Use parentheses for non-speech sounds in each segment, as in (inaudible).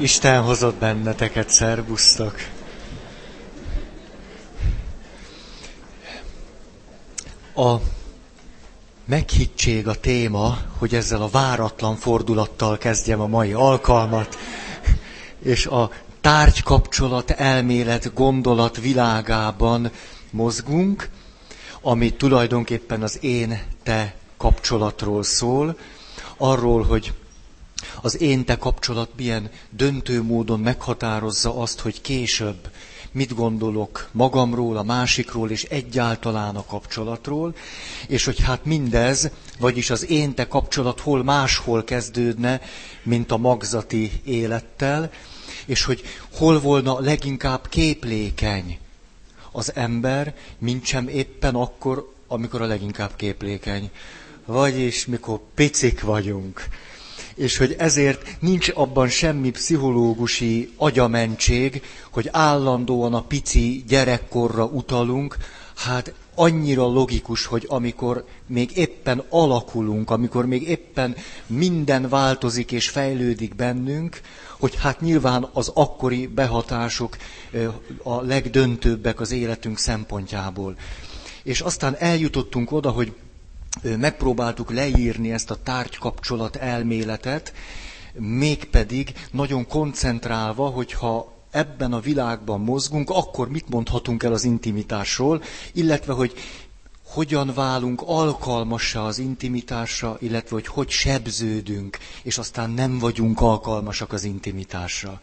Isten hozott benneteket, szervusztok! A meghittség a téma, hogy ezzel a váratlan fordulattal kezdjem a mai alkalmat, és a tárgykapcsolat, elmélet, gondolat világában mozgunk, ami tulajdonképpen az én-te kapcsolatról szól, arról, hogy az én-te kapcsolat milyen döntő módon meghatározza azt, hogy később mit gondolok magamról, a másikról, és egyáltalán a kapcsolatról, és hogy hát mindez, vagyis az én-te kapcsolat hol máshol kezdődne, mint a magzati élettel, és hogy hol volna leginkább képlékeny az ember, mint sem éppen akkor, amikor a leginkább képlékeny. Vagyis mikor picik vagyunk és hogy ezért nincs abban semmi pszichológusi agyamentség, hogy állandóan a pici gyerekkorra utalunk, hát annyira logikus, hogy amikor még éppen alakulunk, amikor még éppen minden változik és fejlődik bennünk, hogy hát nyilván az akkori behatások a legdöntőbbek az életünk szempontjából. És aztán eljutottunk oda, hogy megpróbáltuk leírni ezt a tárgykapcsolat elméletet, mégpedig nagyon koncentrálva, hogyha ebben a világban mozgunk, akkor mit mondhatunk el az intimitásról, illetve hogy hogyan válunk alkalmassá az intimitásra, illetve hogy hogy sebződünk, és aztán nem vagyunk alkalmasak az intimitásra.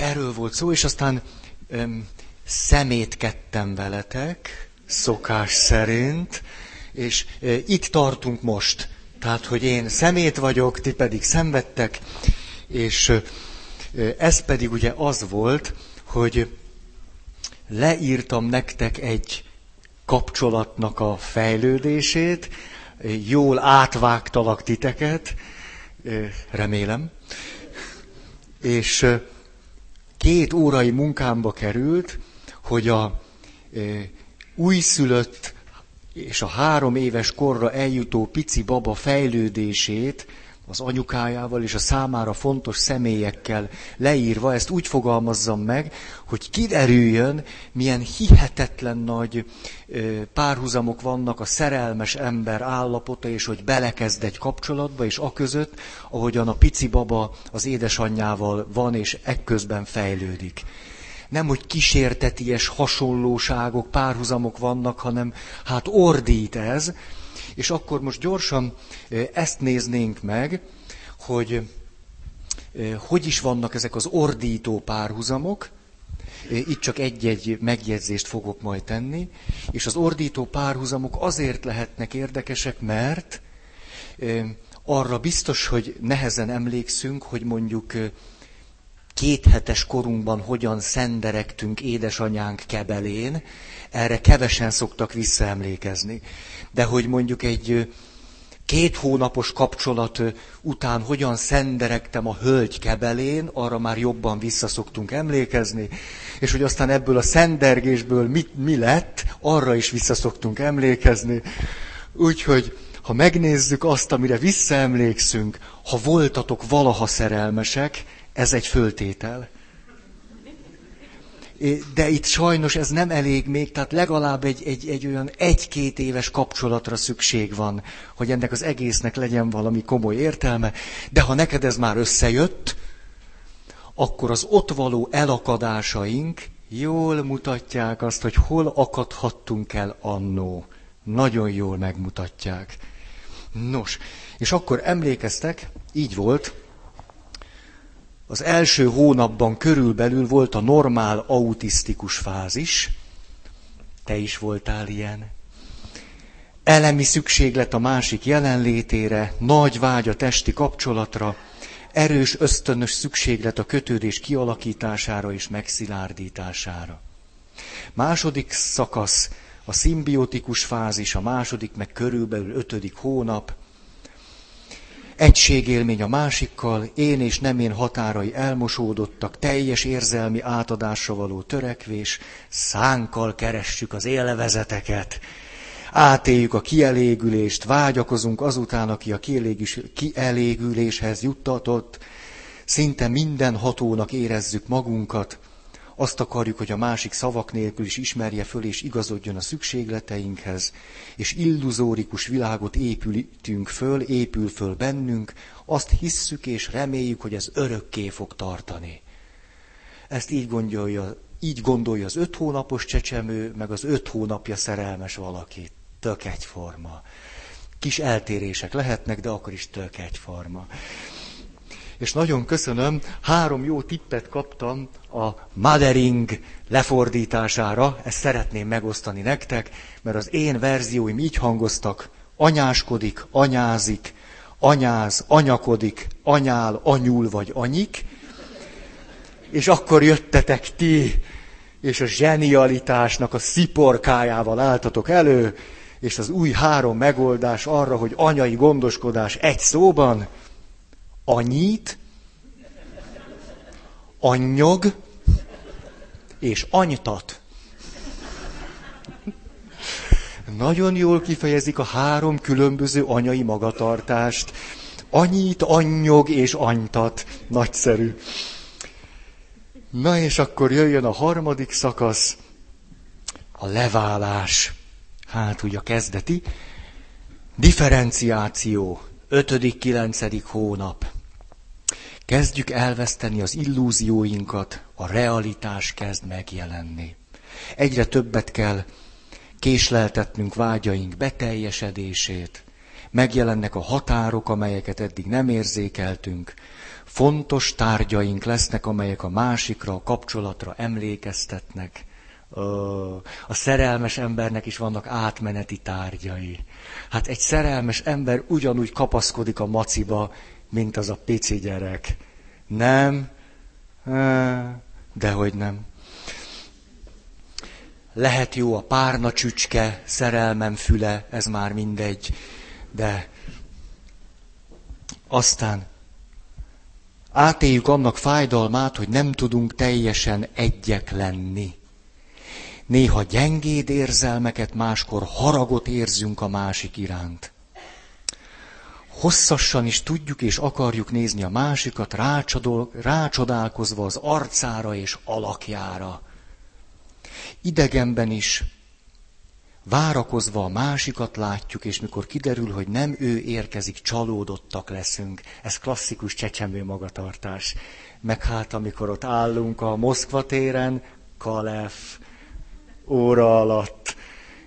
Erről volt szó, és aztán öm, szemétkedtem veletek, szokás szerint, és itt tartunk most. Tehát, hogy én szemét vagyok, ti pedig szenvedtek, és ez pedig ugye az volt, hogy leírtam nektek egy kapcsolatnak a fejlődését, jól átvágtalak titeket, remélem, és két órai munkámba került, hogy a újszülött és a három éves korra eljutó pici baba fejlődését az anyukájával és a számára fontos személyekkel leírva, ezt úgy fogalmazzam meg, hogy kiderüljön, milyen hihetetlen nagy párhuzamok vannak a szerelmes ember állapota, és hogy belekezd egy kapcsolatba, és a között, ahogyan a pici baba az édesanyjával van, és ekközben fejlődik nem, hogy kísérteties hasonlóságok, párhuzamok vannak, hanem hát ordít ez. És akkor most gyorsan ezt néznénk meg, hogy hogy is vannak ezek az ordító párhuzamok. Itt csak egy-egy megjegyzést fogok majd tenni. És az ordító párhuzamok azért lehetnek érdekesek, mert arra biztos, hogy nehezen emlékszünk, hogy mondjuk kéthetes korunkban hogyan szenderegtünk édesanyánk kebelén, erre kevesen szoktak visszaemlékezni. De hogy mondjuk egy két hónapos kapcsolat után hogyan szenderegtem a hölgy kebelén, arra már jobban visszaszoktunk emlékezni, és hogy aztán ebből a szendergésből mi, mi lett, arra is visszaszoktunk emlékezni. Úgyhogy ha megnézzük azt, amire visszaemlékszünk, ha voltatok valaha szerelmesek, ez egy föltétel. De itt sajnos ez nem elég még, tehát legalább egy, egy, egy olyan egy-két éves kapcsolatra szükség van, hogy ennek az egésznek legyen valami komoly értelme. De ha neked ez már összejött, akkor az ott való elakadásaink jól mutatják azt, hogy hol akadhattunk el annó. Nagyon jól megmutatják. Nos, és akkor emlékeztek, így volt, az első hónapban körülbelül volt a normál autisztikus fázis. Te is voltál ilyen. Elemi szükséglet a másik jelenlétére, nagy vágy a testi kapcsolatra, erős ösztönös szükséglet a kötődés kialakítására és megszilárdítására. Második szakasz, a szimbiotikus fázis, a második meg körülbelül ötödik hónap, egységélmény a másikkal, én és nem én határai elmosódottak, teljes érzelmi átadásra való törekvés, szánkkal keressük az élvezeteket, átéljük a kielégülést, vágyakozunk azután, aki a kielégüléshez juttatott, Szinte minden hatónak érezzük magunkat, azt akarjuk, hogy a másik szavak nélkül is ismerje föl és igazodjon a szükségleteinkhez, és illuzórikus világot épültünk föl, épül föl bennünk, azt hisszük és reméljük, hogy ez örökké fog tartani. Ezt így gondolja, így gondolja az öt hónapos csecsemő, meg az öt hónapja szerelmes valaki. Tök egyforma. Kis eltérések lehetnek, de akkor is tök egyforma és nagyon köszönöm, három jó tippet kaptam a mothering lefordítására, ezt szeretném megosztani nektek, mert az én verzióim így hangoztak, anyáskodik, anyázik, anyáz, anyakodik, anyál, anyul vagy anyik, és akkor jöttetek ti, és a zsenialitásnak a sziporkájával álltatok elő, és az új három megoldás arra, hogy anyai gondoskodás egy szóban, anyít, annyog és anytat. Nagyon jól kifejezik a három különböző anyai magatartást. Anyít, annyog és anytat. Nagyszerű. Na és akkor jöjjön a harmadik szakasz, a leválás. Hát ugye a kezdeti. Differenciáció. Ötödik, kilencedik hónap. Kezdjük elveszteni az illúzióinkat, a realitás kezd megjelenni. Egyre többet kell késleltetnünk vágyaink beteljesedését, megjelennek a határok, amelyeket eddig nem érzékeltünk, fontos tárgyaink lesznek, amelyek a másikra, a kapcsolatra emlékeztetnek. A szerelmes embernek is vannak átmeneti tárgyai. Hát egy szerelmes ember ugyanúgy kapaszkodik a maciba, mint az a pici gyerek. Nem? Dehogy nem. Lehet jó a párna csücske, szerelmem füle, ez már mindegy, de aztán átéljük annak fájdalmát, hogy nem tudunk teljesen egyek lenni. Néha gyengéd érzelmeket, máskor haragot érzünk a másik iránt hosszassan is tudjuk és akarjuk nézni a másikat, rácsodol, rácsodálkozva az arcára és alakjára. Idegenben is várakozva a másikat látjuk, és mikor kiderül, hogy nem ő érkezik, csalódottak leszünk. Ez klasszikus csecsemő magatartás. Meg hát, amikor ott állunk a Moszkva téren, Kalef, óra alatt,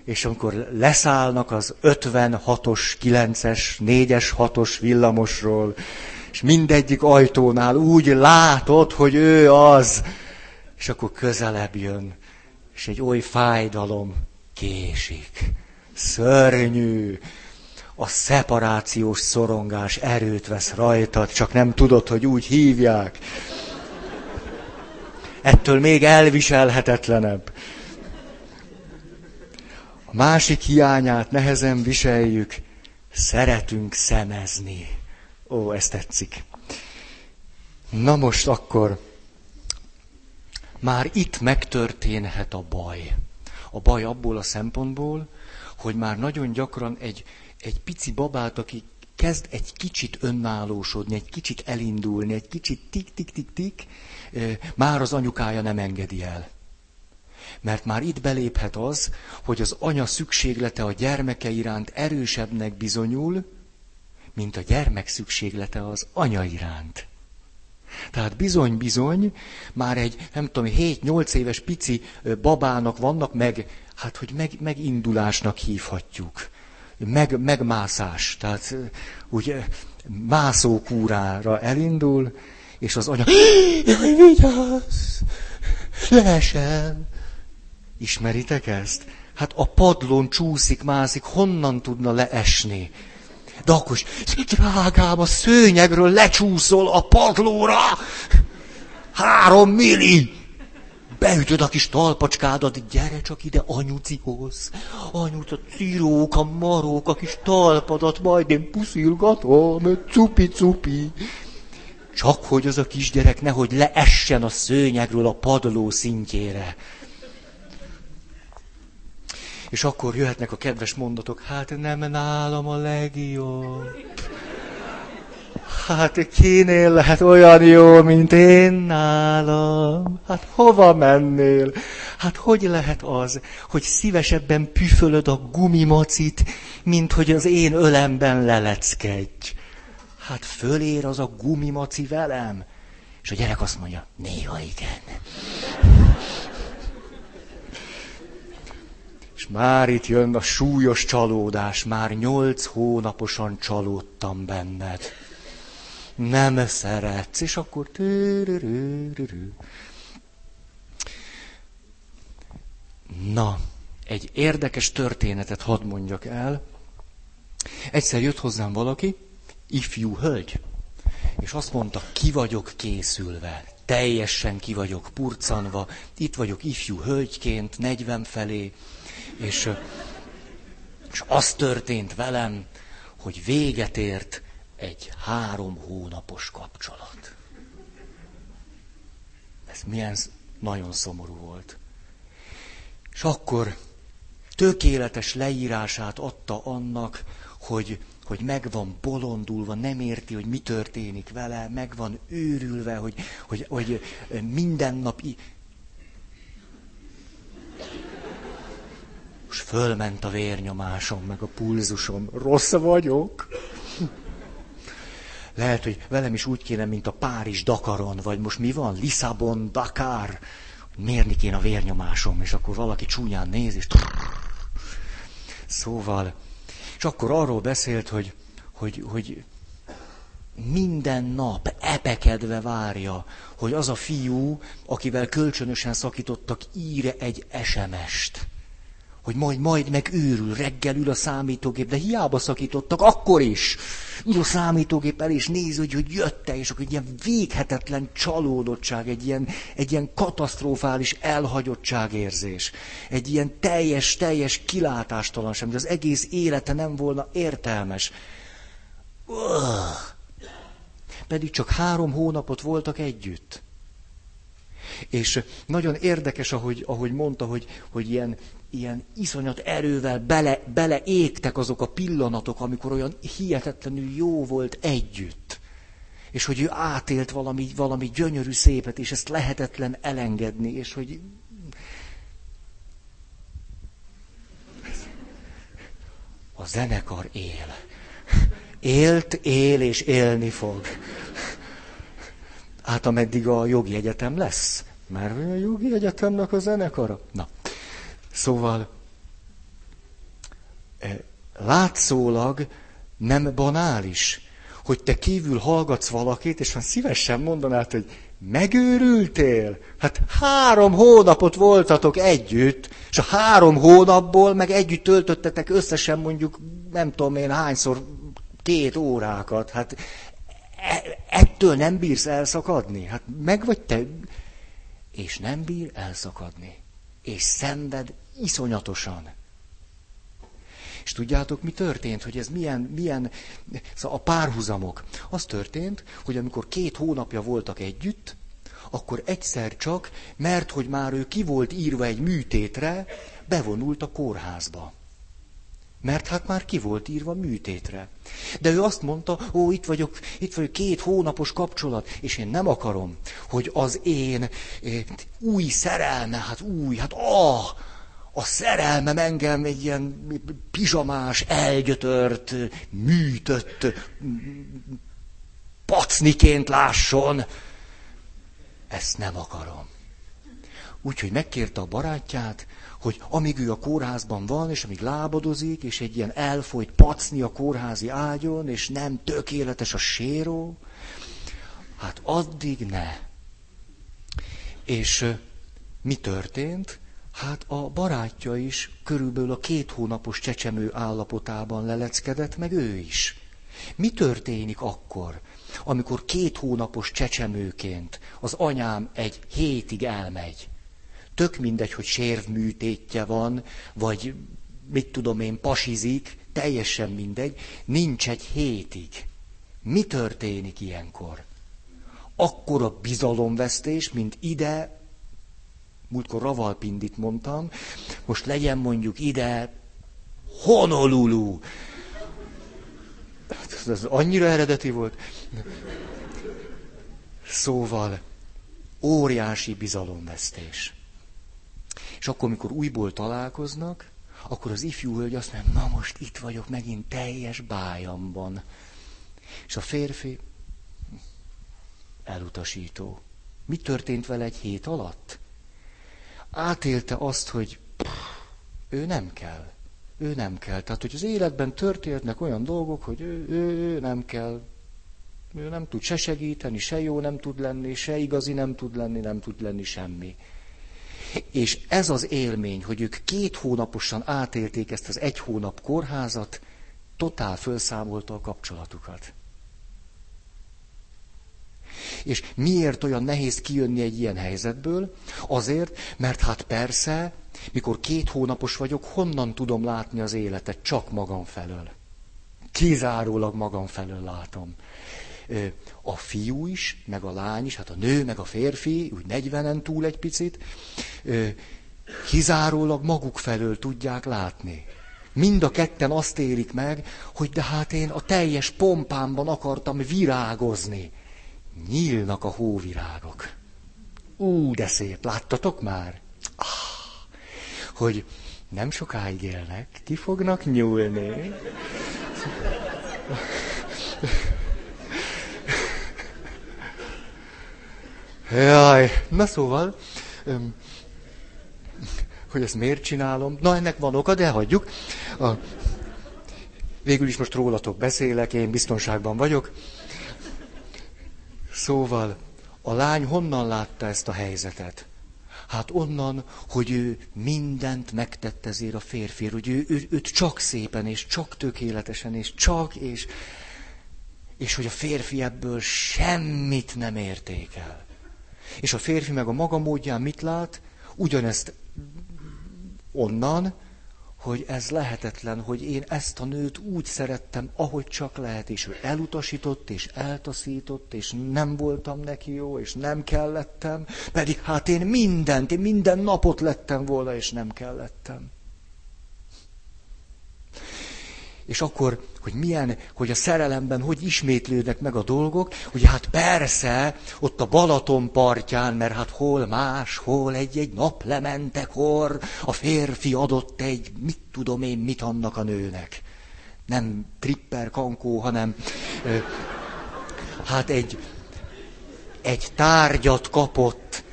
és amikor leszállnak az 56-os, 9-es, 4-es, 6-os villamosról, és mindegyik ajtónál úgy látod, hogy ő az, és akkor közelebb jön, és egy oly fájdalom késik. Szörnyű. A szeparációs szorongás erőt vesz rajtad, csak nem tudod, hogy úgy hívják. Ettől még elviselhetetlenebb. A másik hiányát nehezen viseljük, szeretünk szemezni. Ó, ez tetszik. Na most akkor, már itt megtörténhet a baj. A baj abból a szempontból, hogy már nagyon gyakran egy, egy pici babát, aki kezd egy kicsit önállósodni, egy kicsit elindulni, egy kicsit tik-tik-tik-tik, már az anyukája nem engedi el. Mert már itt beléphet az, hogy az anya szükséglete a gyermeke iránt erősebbnek bizonyul, mint a gyermek szükséglete az anya iránt. Tehát bizony-bizony, már egy, nem tudom, 7-8 éves pici babának vannak meg, hát hogy meg, megindulásnak hívhatjuk. Meg, megmászás. Tehát úgy mászókúrára elindul, és az anya, (gasps) jaj, vigyázz, leesel. Ismeritek ezt? Hát a padlón csúszik, mászik, honnan tudna leesni? De akkor is, drágám, a szőnyegről lecsúszol a padlóra. Három milli. Beütöd a kis talpacskádat, gyere csak ide anyucihoz. Anyut, a cirók, a marók, a kis talpadat, majd én puszilgatom, cupi-cupi. Csak hogy az a kisgyerek nehogy leessen a szőnyegről a padló szintjére. És akkor jöhetnek a kedves mondatok, hát nem nálam a legjobb. Hát kinél lehet olyan jó, mint én nálam? Hát hova mennél? Hát hogy lehet az, hogy szívesebben püfölöd a gumimacit, mint hogy az én ölemben leleckedj? Hát fölér az a gumimaci velem? És a gyerek azt mondja, néha igen. És már itt jön a súlyos csalódás, már nyolc hónaposan csalódtam benned nem szeretsz, és akkor... Na, egy érdekes történetet hadd mondjak el. Egyszer jött hozzám valaki, ifjú hölgy, és azt mondta, ki vagyok készülve, teljesen ki vagyok purcanva, itt vagyok ifjú hölgyként, 40 felé, és, és az történt velem, hogy véget ért egy három hónapos kapcsolat. Ez milyen nagyon szomorú volt. És akkor tökéletes leírását adta annak, hogy, hogy meg van bolondulva, nem érti, hogy mi történik vele, meg van őrülve, hogy, hogy, hogy minden nap... Most fölment a vérnyomásom, meg a pulzusom. Rossz vagyok? Lehet, hogy velem is úgy kéne, mint a Párizs Dakaron, vagy most mi van? Lisszabon, Dakar. Mérni kéne a vérnyomásom, és akkor valaki csúnyán néz, és... Szóval, és akkor arról beszélt, hogy, hogy, hogy minden nap epekedve várja, hogy az a fiú, akivel kölcsönösen szakítottak, ír egy SMS-t hogy majd, majd meg őrül, reggel ül a számítógép, de hiába szakítottak, akkor is. Ül a számítógép el, és néz, hogy, hogy jötte, és akkor egy ilyen véghetetlen csalódottság, egy ilyen, egy ilyen katasztrofális elhagyottságérzés, egy ilyen teljes, teljes kilátástalanság, hogy az egész élete nem volna értelmes. Uah. Pedig csak három hónapot voltak együtt. És nagyon érdekes, ahogy, ahogy mondta, hogy, hogy ilyen, ilyen iszonyat erővel bele, beleégtek azok a pillanatok, amikor olyan hihetetlenül jó volt együtt. És hogy ő átélt valami, valami gyönyörű szépet, és ezt lehetetlen elengedni, és hogy... A zenekar él. Élt, él és élni fog. Hát ameddig a jogi egyetem lesz. Mert a jogi egyetemnek a zenekara. Na. Szóval eh, látszólag nem banális, hogy te kívül hallgatsz valakit, és van szívesen mondanád, hogy megőrültél? Hát három hónapot voltatok együtt, és a három hónapból meg együtt töltöttetek összesen mondjuk, nem tudom én hányszor, két órákat. Hát e, ettől nem bírsz elszakadni? Hát meg vagy te, és nem bír elszakadni és szenved iszonyatosan. És tudjátok, mi történt, hogy ez milyen, milyen, szóval a párhuzamok. Az történt, hogy amikor két hónapja voltak együtt, akkor egyszer csak, mert hogy már ő ki volt írva egy műtétre, bevonult a kórházba. Mert hát már ki volt írva műtétre. De ő azt mondta, ó, itt vagyok, itt vagyok, két hónapos kapcsolat, és én nem akarom, hogy az én eh, új szerelme, hát új, hát ah, a szerelmem engem egy ilyen pizsamás, elgyötört, műtött pacniként lásson. Ezt nem akarom. Úgyhogy megkérte a barátját, hogy amíg ő a kórházban van, és amíg lábadozik, és egy ilyen elfolyt pacni a kórházi ágyon, és nem tökéletes a séró, hát addig ne. És mi történt? Hát a barátja is körülbelül a két hónapos csecsemő állapotában leleckedett, meg ő is. Mi történik akkor, amikor két hónapos csecsemőként az anyám egy hétig elmegy? tök mindegy, hogy sérvműtétje van, vagy mit tudom én, pasizik, teljesen mindegy, nincs egy hétig. Mi történik ilyenkor? Akkor a bizalomvesztés, mint ide, múltkor Ravalpindit mondtam, most legyen mondjuk ide Honolulu. ez annyira eredeti volt. Szóval, óriási bizalomvesztés. És akkor, mikor újból találkoznak, akkor az ifjú hölgy azt mondja, na most itt vagyok megint teljes bájamban. És a férfi elutasító. Mi történt vele egy hét alatt? Átélte azt, hogy pff, ő nem kell. Ő nem kell. Tehát, hogy az életben történhetnek olyan dolgok, hogy ő, ő, ő nem kell. Ő nem tud se segíteni, se jó nem tud lenni, se igazi nem tud lenni, nem tud lenni semmi. És ez az élmény, hogy ők két hónaposan átélték ezt az egy hónap kórházat, totál felszámolta a kapcsolatukat. És miért olyan nehéz kijönni egy ilyen helyzetből? Azért, mert hát persze, mikor két hónapos vagyok, honnan tudom látni az életet? Csak magam felől. Kizárólag magam felől látom. A fiú is, meg a lány is, hát a nő, meg a férfi, úgy negyvenen túl egy picit, kizárólag maguk felől tudják látni. Mind a ketten azt élik meg, hogy de hát én a teljes pompámban akartam virágozni nyílnak a hóvirágok. Ú, de szép, láttatok már? Ah, hogy nem sokáig élnek, ki fognak nyúlni. Jaj, na szóval, hogy ezt miért csinálom? Na, ennek van oka, de hagyjuk. Végül is most rólatok beszélek, én biztonságban vagyok. Szóval a lány honnan látta ezt a helyzetet? Hát onnan, hogy ő mindent megtett ezért a férfiért, hogy ő, ő, őt csak szépen, és csak tökéletesen, és csak, és, és hogy a férfi ebből semmit nem értékel. És a férfi meg a maga módján mit lát? Ugyanezt onnan, hogy ez lehetetlen, hogy én ezt a nőt úgy szerettem, ahogy csak lehet, és ő elutasított, és eltaszított, és nem voltam neki jó, és nem kellettem, pedig hát én mindent, én minden napot lettem volna, és nem kellettem. És akkor, hogy milyen, hogy a szerelemben hogy ismétlődnek meg a dolgok, hogy hát persze, ott a Balaton partján, mert hát hol más, hol egy-egy naplementekor a férfi adott egy, mit tudom én, mit annak a nőnek. Nem tripper kankó, hanem hát egy, egy tárgyat kapott,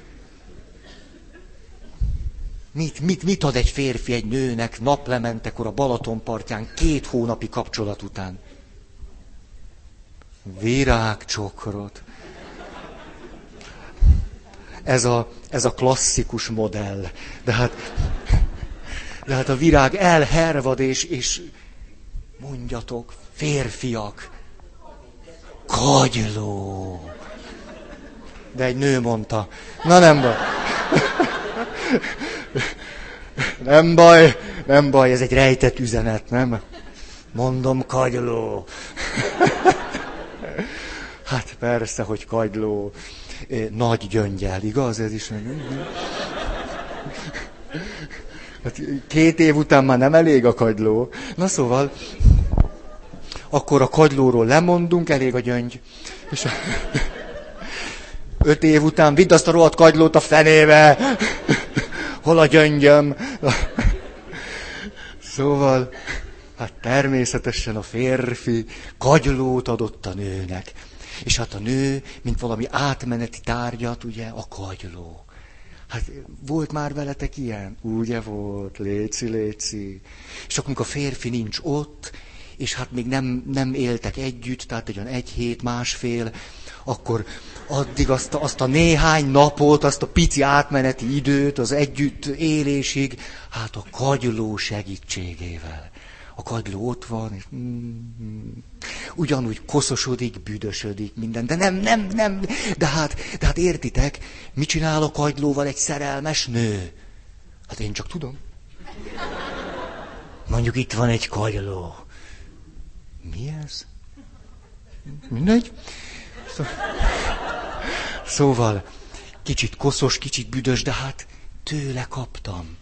Mit, mit, mit ad egy férfi egy nőnek naplementekor a Balatonpartján két hónapi kapcsolat után? Virágcsokrot. Ez a, ez a klasszikus modell. De hát, de hát a virág elhervad, és, és mondjatok, férfiak, kagyló. De egy nő mondta. Na nem baj. Nem baj, nem baj, ez egy rejtett üzenet, nem? Mondom, kagyló. Hát persze, hogy kagyló. Nagy gyöngyel, igaz? Ez is. Hát két év után már nem elég a kagyló. Na szóval, akkor a kagylóról lemondunk, elég a gyöngy. És öt év után vidd azt a rohadt kagylót a fenébe hol a gyöngyöm? Szóval, hát természetesen a férfi kagylót adott a nőnek. És hát a nő, mint valami átmeneti tárgyat, ugye, a kagyló. Hát volt már veletek ilyen? Ugye volt, léci, léci. És akkor, amikor a férfi nincs ott, és hát még nem, nem éltek együtt, tehát egy olyan egy hét, másfél, akkor addig azt a, azt a néhány napot, azt a pici átmeneti időt, az együtt élésig, hát a kagyló segítségével. A kagyló ott van, és mm, ugyanúgy koszosodik, büdösödik minden, de nem, nem, nem, de hát, de hát értitek, mit csinál a kagylóval egy szerelmes nő? Hát én csak tudom. Mondjuk itt van egy kagyló. Mi ez? Mindegy. (laughs) Szóval, kicsit koszos, kicsit büdös, de hát tőle kaptam.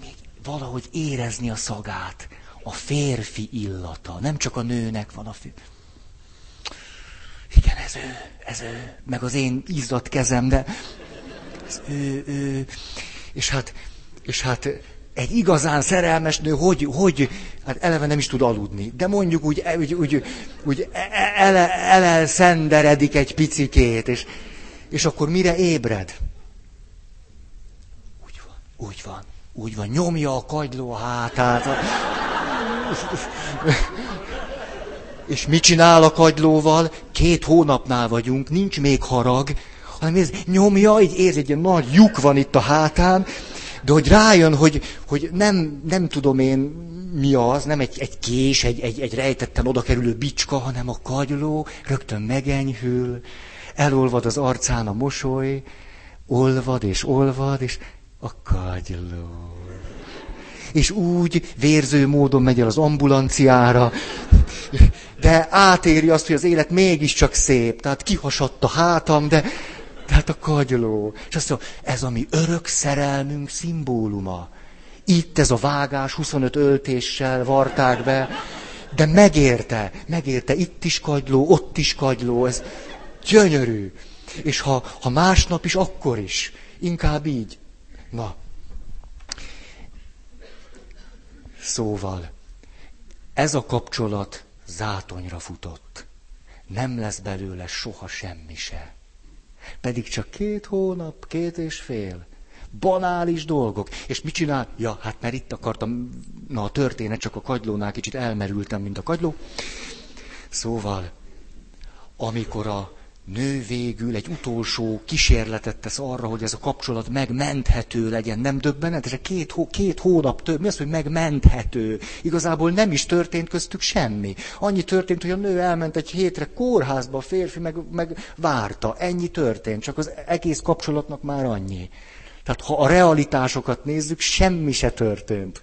Még valahogy érezni a szagát, a férfi illata. Nem csak a nőnek van a férfi. Igen, ez ő, ez ő, meg az én izzadt kezem, de ez ő, ő. És hát, és hát egy igazán szerelmes nő, hogy, hogy, hát eleve nem is tud aludni, de mondjuk úgy, úgy, úgy, úgy ele, elelszenderedik egy picikét, és, és akkor mire ébred? Úgy van, úgy van, úgy van, nyomja a kagyló a hátát. És mit csinál a kagylóval? Két hónapnál vagyunk, nincs még harag, hanem ez nyomja, így érzi, egy ilyen nagy lyuk van itt a hátán, de hogy rájön, hogy, hogy nem, nem tudom én mi az, nem egy, egy kés, egy, egy, egy rejtetten oda kerülő bicska, hanem a kagyló rögtön megenyhül, elolvad az arcán a mosoly, olvad és olvad, és a kagyló. És úgy vérző módon megy el az ambulanciára, de átéri azt, hogy az élet mégiscsak szép, tehát kihasadt a hátam, de tehát a kagyló. És azt mondja, ez a mi örök szerelmünk szimbóluma. Itt ez a vágás 25 öltéssel varták be, de megérte, megérte, itt is kagyló, ott is kagyló, ez gyönyörű. És ha, ha másnap is, akkor is. Inkább így. Na. Szóval, ez a kapcsolat zátonyra futott. Nem lesz belőle soha semmi se. Pedig csak két hónap, két és fél. Banális dolgok. És mit csinál? Ja, hát mert itt akartam, na a történet, csak a kagylónál kicsit elmerültem, mint a kagyló. Szóval, amikor a nő végül egy utolsó kísérletet tesz arra, hogy ez a kapcsolat megmenthető legyen. Nem döbbenet? két, hó, két hónap több. Mi az, hogy megmenthető? Igazából nem is történt köztük semmi. Annyi történt, hogy a nő elment egy hétre kórházba, a férfi meg, meg várta. Ennyi történt. Csak az egész kapcsolatnak már annyi. Tehát ha a realitásokat nézzük, semmi se történt.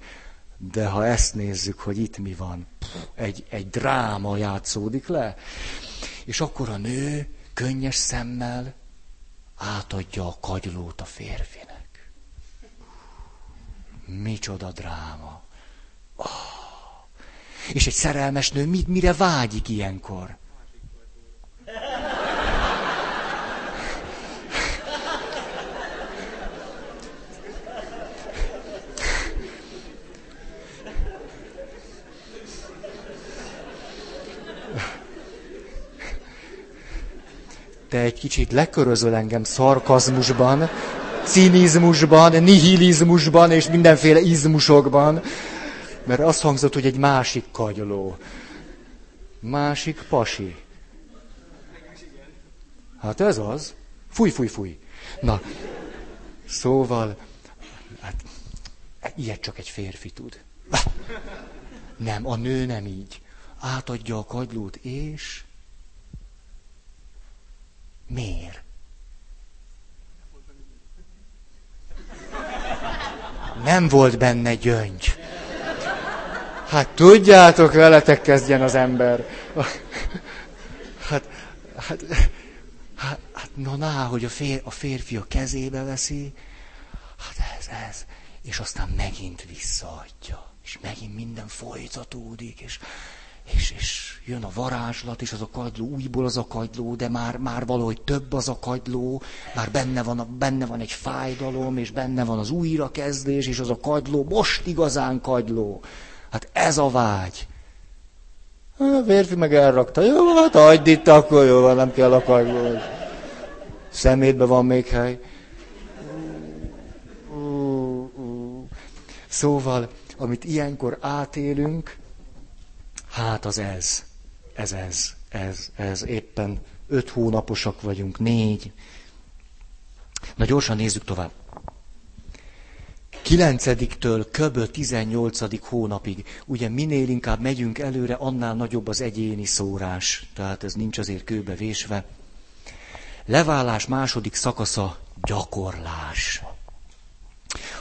De ha ezt nézzük, hogy itt mi van, egy, egy dráma játszódik le, és akkor a nő könnyes szemmel átadja a kagylót a férfinek. Micsoda dráma. Oh. És egy szerelmes nő mit, mire vágyik ilyenkor? Te egy kicsit lekörözöl engem szarkazmusban, cinizmusban, nihilizmusban és mindenféle izmusokban, mert azt hangzott, hogy egy másik kagyló. Másik pasi. Hát ez az. Fúj, fúj, fúj. Na, szóval, hát, ilyet csak egy férfi tud. Nem, a nő nem így. Átadja a kagylót, és Miért? Nem volt benne gyöngy. Hát tudjátok, veletek kezdjen az ember. Hát, hát, hát, hát na, na, hogy a, fér, a férfi a kezébe veszi, hát ez, ez, és aztán megint visszaadja, és megint minden folytatódik, és és, és jön a varázslat, és az a kagyló, újból az a kagyló, de már, már valahogy több az a kagyló, már benne van, benne van egy fájdalom, és benne van az újrakezdés, és az a kagyló most igazán kagyló. Hát ez a vágy. A férfi meg elrakta. Jó, hát hagyd itt, akkor jó nem kell a kagyló. Szemétben van még hely. Szóval, amit ilyenkor átélünk, Hát az ez, ez, ez, ez, ez, éppen öt hónaposak vagyunk, négy. Na gyorsan nézzük tovább. Kilencediktől köbö 18. hónapig, ugye minél inkább megyünk előre, annál nagyobb az egyéni szórás, tehát ez nincs azért kőbe vésve. Leválás második szakasza gyakorlás.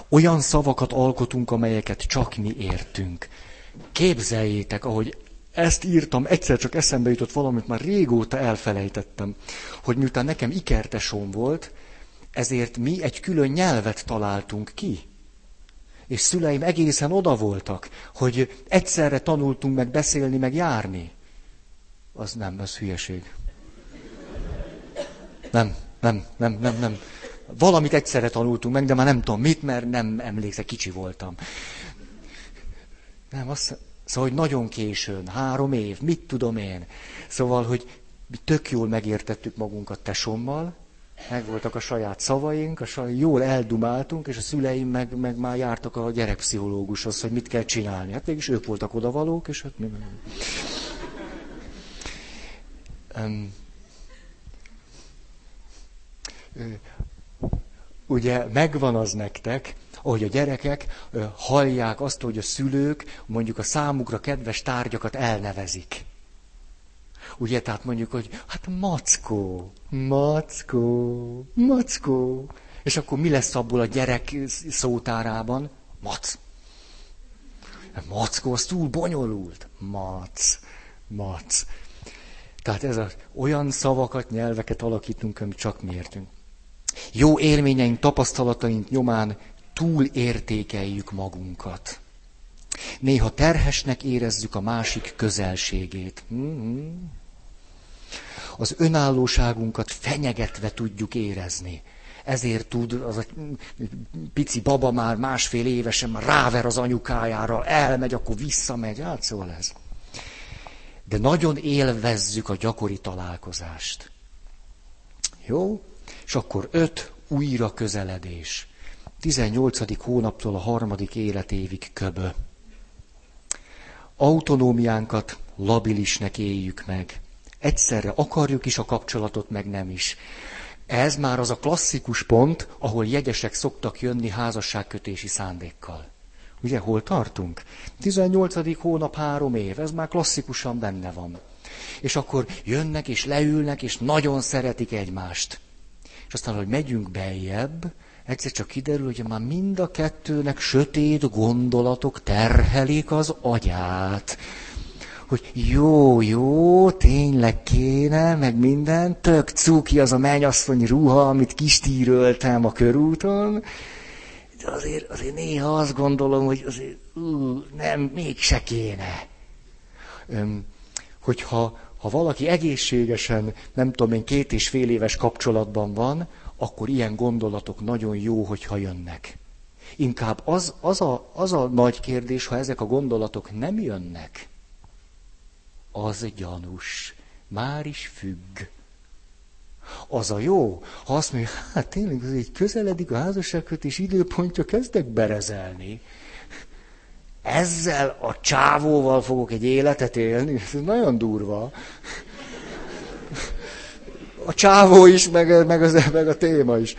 Olyan szavakat alkotunk, amelyeket csak mi értünk. Képzeljétek, ahogy ezt írtam, egyszer csak eszembe jutott valamit, már régóta elfelejtettem, hogy miután nekem ikertesóm volt, ezért mi egy külön nyelvet találtunk ki. és szüleim egészen oda voltak, hogy egyszerre tanultunk meg beszélni, meg járni. Az nem, az hülyeség. Nem, nem, nem, nem, nem. Valamit egyszerre tanultunk meg, de már nem tudom mit, mert nem emlékszek, kicsi voltam. Nem, azt, szóval, hogy nagyon későn, három év, mit tudom én. Szóval, hogy mi tök jól megértettük magunkat tesommal, megvoltak a saját szavaink, a saját, jól eldumáltunk, és a szüleim meg, meg már jártak a gyerekpszichológushoz, hogy mit kell csinálni. Hát mégis ők voltak odavalók, és hát mi... Um, ugye megvan az nektek, ahogy a gyerekek hallják azt, hogy a szülők mondjuk a számukra kedves tárgyakat elnevezik. Ugye, tehát mondjuk, hogy hát mackó, mackó, mackó. És akkor mi lesz abból a gyerek szótárában? Mac. Mackó, az túl bonyolult. Mac, mac. Tehát ez az, olyan szavakat, nyelveket alakítunk, amit csak mi értünk. Jó élményeink, tapasztalataink nyomán túl értékeljük magunkat. Néha terhesnek érezzük a másik közelségét. Mm-hmm. Az önállóságunkat fenyegetve tudjuk érezni. Ezért tud az a pici baba már másfél évesen ráver az anyukájára, elmegy, akkor visszamegy. Hát szóval ez. De nagyon élvezzük a gyakori találkozást. Jó? És akkor öt újra közeledés. 18. hónaptól a harmadik életévig köbö. Autonómiánkat labilisnek éljük meg. Egyszerre akarjuk is a kapcsolatot, meg nem is. Ez már az a klasszikus pont, ahol jegyesek szoktak jönni házasságkötési szándékkal. Ugye, hol tartunk? 18. hónap három év, ez már klasszikusan benne van. És akkor jönnek és leülnek, és nagyon szeretik egymást. És aztán, hogy megyünk beljebb, egyszer csak kiderül, hogy már mind a kettőnek sötét gondolatok terhelik az agyát. Hogy jó, jó, tényleg kéne, meg minden, tök cuki az a mennyasszony ruha, amit kistíröltem a körúton, de azért, azért néha azt gondolom, hogy azért, ú, nem, mégse kéne. Öm, hogyha ha valaki egészségesen, nem tudom én, két és fél éves kapcsolatban van, akkor ilyen gondolatok nagyon jó, hogyha jönnek. Inkább az, az, a, az a nagy kérdés, ha ezek a gondolatok nem jönnek, az gyanús, már is függ. Az a jó, ha azt mondja, hát tényleg, ez így közeledik a házasságkötés időpontja, kezdek berezelni. Ezzel a csávóval fogok egy életet élni, ez nagyon durva a csávó is, meg, meg, az, meg a téma is.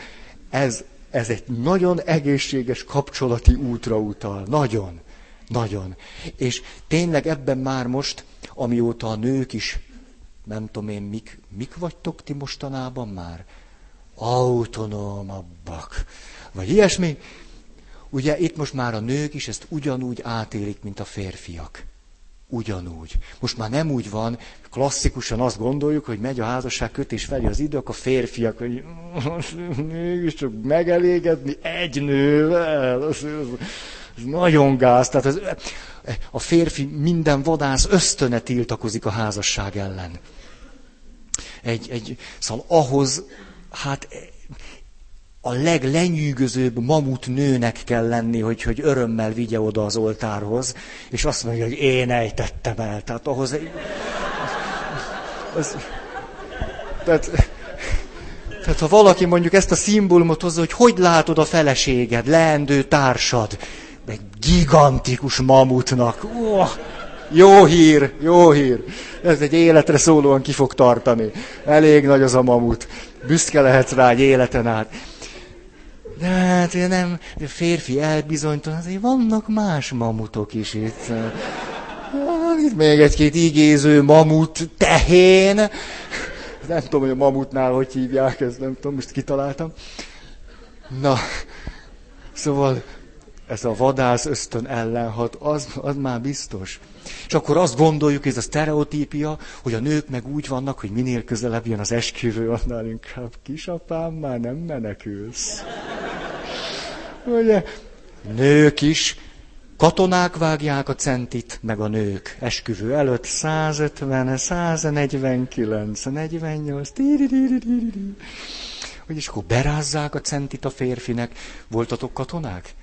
Ez, ez egy nagyon egészséges kapcsolati útra utal. Nagyon. Nagyon. És tényleg ebben már most, amióta a nők is, nem tudom én, mik, mik vagytok ti mostanában már? Autonómabbak. Vagy ilyesmi. Ugye itt most már a nők is ezt ugyanúgy átélik, mint a férfiak. Ugyanúgy. Most már nem úgy van, klasszikusan azt gondoljuk, hogy megy a házasság kötés felé az idő, akkor férfiak, hogy (laughs) mégiscsak megelégedni egy nővel. Az, az, az nagyon gáz. Tehát az, a férfi minden vadász ösztöne tiltakozik a házasság ellen. Egy, egy, szóval ahhoz, hát a leglenyűgözőbb mamut nőnek kell lenni, hogy, hogy örömmel vigye oda az oltárhoz, és azt mondja, hogy én ejtettem el. Tehát ahhoz... Az, az, tehát, tehát ha valaki mondjuk ezt a szimbólumot hozza, hogy hogy látod a feleséged, leendő társad, egy gigantikus mamutnak. Oh, jó hír, jó hír. Ez egy életre szólóan ki fog tartani. Elég nagy az a mamut. Büszke lehetsz rá egy életen át. De hát nem, de férfi elbizonytalan, azért vannak más mamutok is itt. Hát, itt még egy-két igéző mamut tehén. Nem tudom, hogy a mamutnál hogy hívják, ezt nem tudom, most kitaláltam. Na, szóval ez a vadász ösztön ellen hat, az, az már biztos. És akkor azt gondoljuk, ez a sztereotípia, hogy a nők meg úgy vannak, hogy minél közelebb jön az esküvő, annál inkább kisapám, már nem menekülsz. Ugye? Nők is. Katonák vágják a centit, meg a nők. Esküvő előtt 150, 149, 48. Hogy is akkor berázzák a centit a férfinek. Voltatok katonák?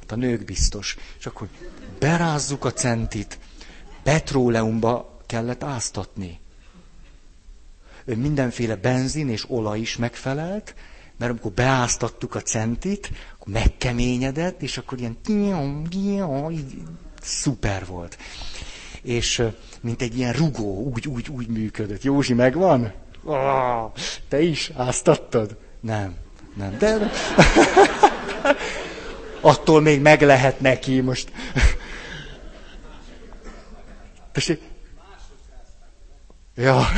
Hát a nők biztos. És akkor berázzuk a centit. Petróleumba kellett áztatni. Mindenféle benzin és olaj is megfelelt, mert amikor beáztattuk a centit, akkor megkeményedett, és akkor ilyen szuper volt. És mint egy ilyen rugó, úgy, úgy, úgy működött. Józsi, megvan? Te is áztattad? Nem, nem. De (laughs) attól még meg lehet neki most. (laughs) Tessék? Ja. (laughs)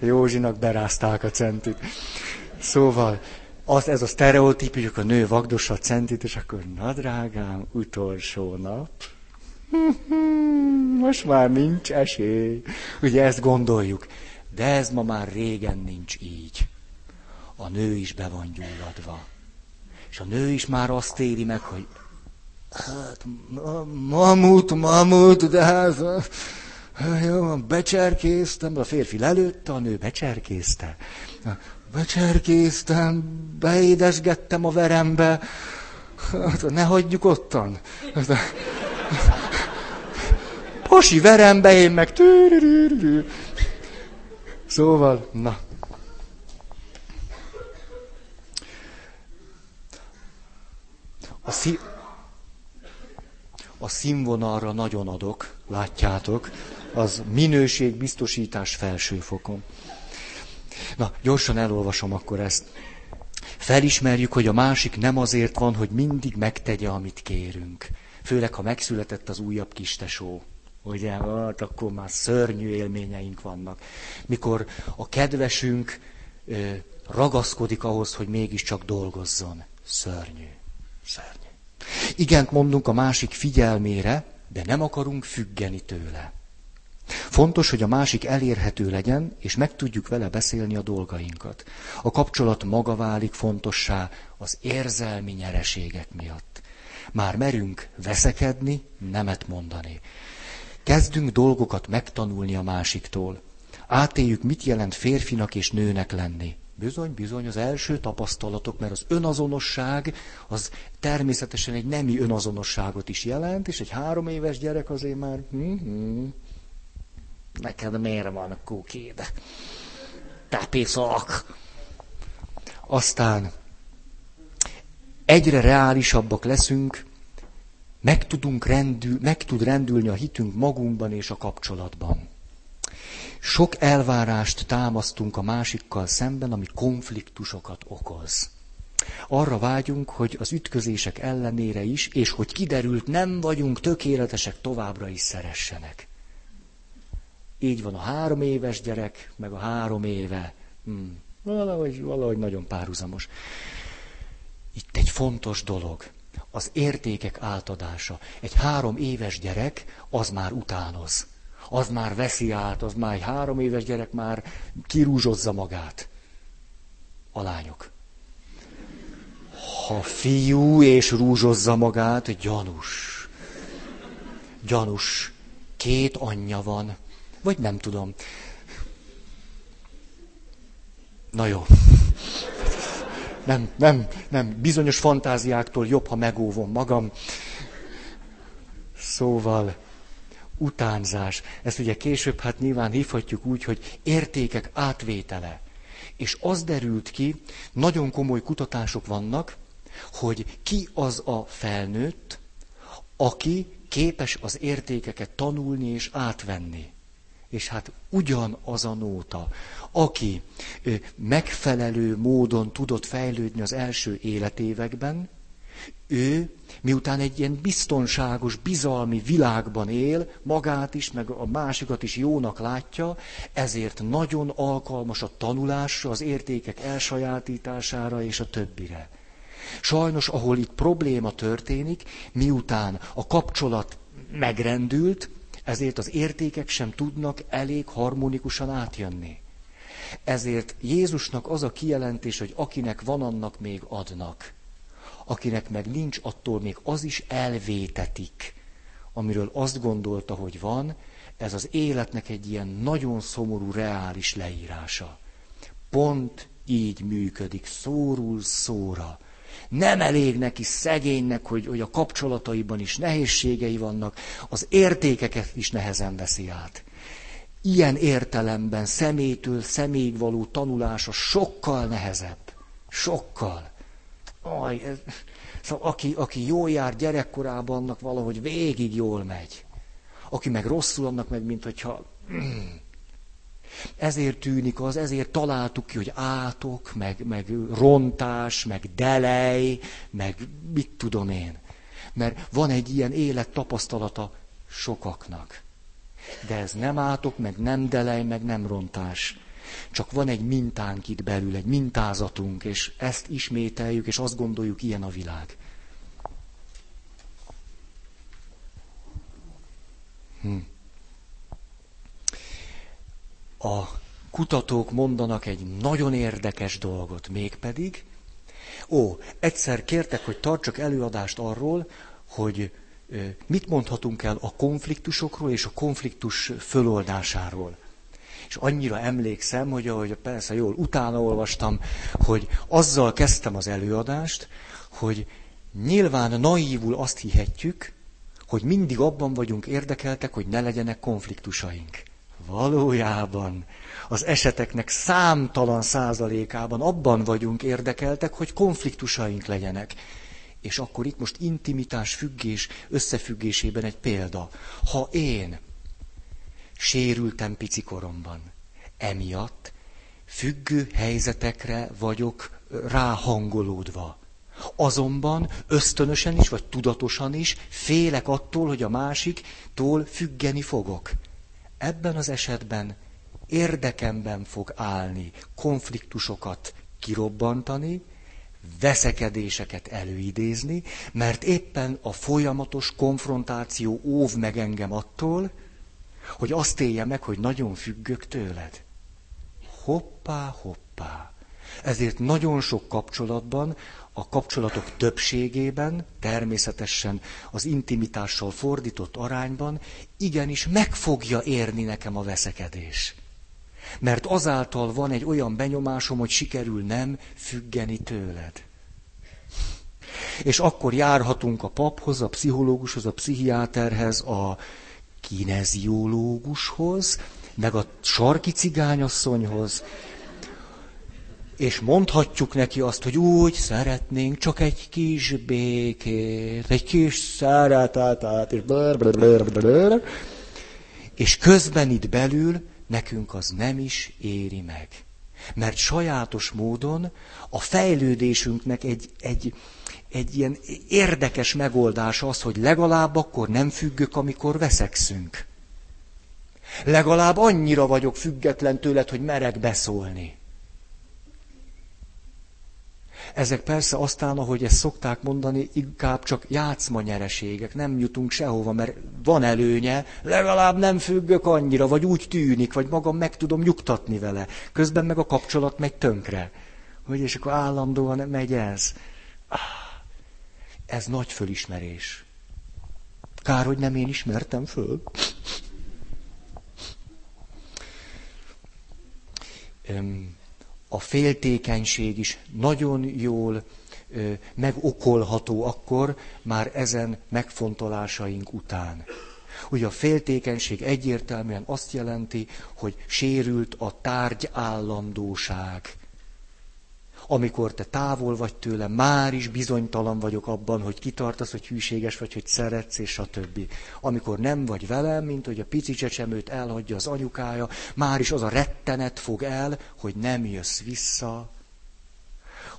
Józsinak berázták a centit. Szóval, az, ez a hogy a nő vagdossa a centit, és akkor, na drágám, utolsó nap. (laughs) Most már nincs esély. Ugye ezt gondoljuk. De ez ma már régen nincs így. A nő is be van gyulladva. És a nő is már azt éri meg, hogy hát, mamut, mamut, de hát jó, becserkéztem, a férfi lelőtte, a nő becserkézte. Becserkéztem, beédesgettem a verembe, hát, ne hagyjuk ottan. Pasi verembe, én meg... Szóval, na. A, szí- a színvonalra nagyon adok, látjátok az minőségbiztosítás felső fokon. Na, gyorsan elolvasom akkor ezt. Felismerjük, hogy a másik nem azért van, hogy mindig megtegye, amit kérünk. Főleg, ha megszületett az újabb kistesó. Ugye, hát akkor már szörnyű élményeink vannak. Mikor a kedvesünk ö, ragaszkodik ahhoz, hogy mégiscsak dolgozzon. Szörnyű. Szörnyű. Igent mondunk a másik figyelmére, de nem akarunk függeni tőle. Fontos, hogy a másik elérhető legyen, és meg tudjuk vele beszélni a dolgainkat. A kapcsolat maga válik fontossá az érzelmi nyereségek miatt. Már merünk veszekedni, nemet mondani. Kezdünk dolgokat megtanulni a másiktól. Átéljük, mit jelent férfinak és nőnek lenni. Bizony, bizony, az első tapasztalatok, mert az önazonosság az természetesen egy nemi önazonosságot is jelent, és egy három éves gyerek azért már... Neked miért van kúkéd? Tepiszok! Aztán egyre reálisabbak leszünk, meg, tudunk rendül, meg tud rendülni a hitünk magunkban és a kapcsolatban. Sok elvárást támasztunk a másikkal szemben, ami konfliktusokat okoz. Arra vágyunk, hogy az ütközések ellenére is, és hogy kiderült, nem vagyunk tökéletesek, továbbra is szeressenek. Így van a három éves gyerek, meg a három éve. Hmm. Valahogy, valahogy nagyon párhuzamos. Itt egy fontos dolog. Az értékek átadása. Egy három éves gyerek, az már utánoz. Az már veszi át, az már egy három éves gyerek már kirúzsozza magát. A lányok. Ha fiú és rúzsozza magát, gyanús. Gyanús. Két anyja van vagy nem tudom. Na jó. Nem, nem, nem. Bizonyos fantáziáktól jobb, ha megóvom magam. Szóval, utánzás. Ezt ugye később hát nyilván hívhatjuk úgy, hogy értékek átvétele. És az derült ki, nagyon komoly kutatások vannak, hogy ki az a felnőtt, aki képes az értékeket tanulni és átvenni. És hát ugyanaz a nóta, aki megfelelő módon tudott fejlődni az első életévekben, ő, miután egy ilyen biztonságos, bizalmi világban él, magát is, meg a másikat is jónak látja, ezért nagyon alkalmas a tanulásra, az értékek elsajátítására és a többire. Sajnos, ahol itt probléma történik, miután a kapcsolat megrendült, ezért az értékek sem tudnak elég harmonikusan átjönni. Ezért Jézusnak az a kijelentés, hogy akinek van, annak még adnak. akinek meg nincs, attól még az is elvétetik, amiről azt gondolta, hogy van, ez az életnek egy ilyen nagyon szomorú, reális leírása. Pont így működik, szórul szóra. Nem elég neki szegénynek, hogy, hogy a kapcsolataiban is nehézségei vannak, az értékeket is nehezen veszi át. Ilyen értelemben szemétől személyig való tanulása sokkal nehezebb. Sokkal. Aj, ez, szóval aki, aki jól jár gyerekkorában, annak valahogy végig jól megy. Aki meg rosszul, annak meg, mint hogyha... Ezért tűnik az, ezért találtuk ki, hogy átok, meg, meg rontás, meg delej, meg mit tudom én. Mert van egy ilyen élet tapasztalata sokaknak. De ez nem átok, meg nem delej, meg nem rontás. Csak van egy mintánk itt belül, egy mintázatunk, és ezt ismételjük, és azt gondoljuk, ilyen a világ. Hm. A kutatók mondanak egy nagyon érdekes dolgot, mégpedig, ó, egyszer kértek, hogy tartsak előadást arról, hogy mit mondhatunk el a konfliktusokról és a konfliktus föloldásáról. És annyira emlékszem, hogy ahogy persze jól utána olvastam, hogy azzal kezdtem az előadást, hogy nyilván naívul azt hihetjük, hogy mindig abban vagyunk érdekeltek, hogy ne legyenek konfliktusaink. Valójában az eseteknek számtalan százalékában abban vagyunk érdekeltek, hogy konfliktusaink legyenek. És akkor itt most intimitás függés összefüggésében egy példa. Ha én sérültem pici koromban, emiatt függő helyzetekre vagyok ráhangolódva. Azonban ösztönösen is, vagy tudatosan is félek attól, hogy a másiktól függeni fogok. Ebben az esetben érdekemben fog állni konfliktusokat kirobbantani, veszekedéseket előidézni, mert éppen a folyamatos konfrontáció óv meg engem attól, hogy azt élje meg, hogy nagyon függök tőled. Hoppá, hoppá. Ezért nagyon sok kapcsolatban, a kapcsolatok többségében, természetesen az intimitással fordított arányban, igenis meg fogja érni nekem a veszekedés. Mert azáltal van egy olyan benyomásom, hogy sikerül nem függeni tőled. És akkor járhatunk a paphoz, a pszichológushoz, a pszichiáterhez, a kineziológushoz, meg a sarki cigányasszonyhoz, és mondhatjuk neki azt, hogy úgy szeretnénk csak egy kis békét, egy kis szeretetet, és blablabla. És közben itt belül nekünk az nem is éri meg. Mert sajátos módon a fejlődésünknek egy, egy, egy ilyen érdekes megoldás az, hogy legalább akkor nem függök, amikor veszekszünk. Legalább annyira vagyok független tőled, hogy merek beszólni. Ezek persze aztán, ahogy ezt szokták mondani, inkább csak játszmanyereségek, nem jutunk sehova, mert van előnye, legalább nem függök annyira, vagy úgy tűnik, vagy magam meg tudom nyugtatni vele. Közben meg a kapcsolat megy tönkre. Hogy és akkor állandóan megy ez. Ah, ez nagy fölismerés. Kár, hogy nem én ismertem föl. Um, a féltékenység is nagyon jól megokolható akkor, már ezen megfontolásaink után. Ugye a féltékenység egyértelműen azt jelenti, hogy sérült a tárgy állandóság amikor te távol vagy tőle, már is bizonytalan vagyok abban, hogy kitartasz, hogy hűséges vagy, hogy szeretsz, és a többi. Amikor nem vagy velem, mint hogy a pici csecsemőt elhagyja az anyukája, már is az a rettenet fog el, hogy nem jössz vissza,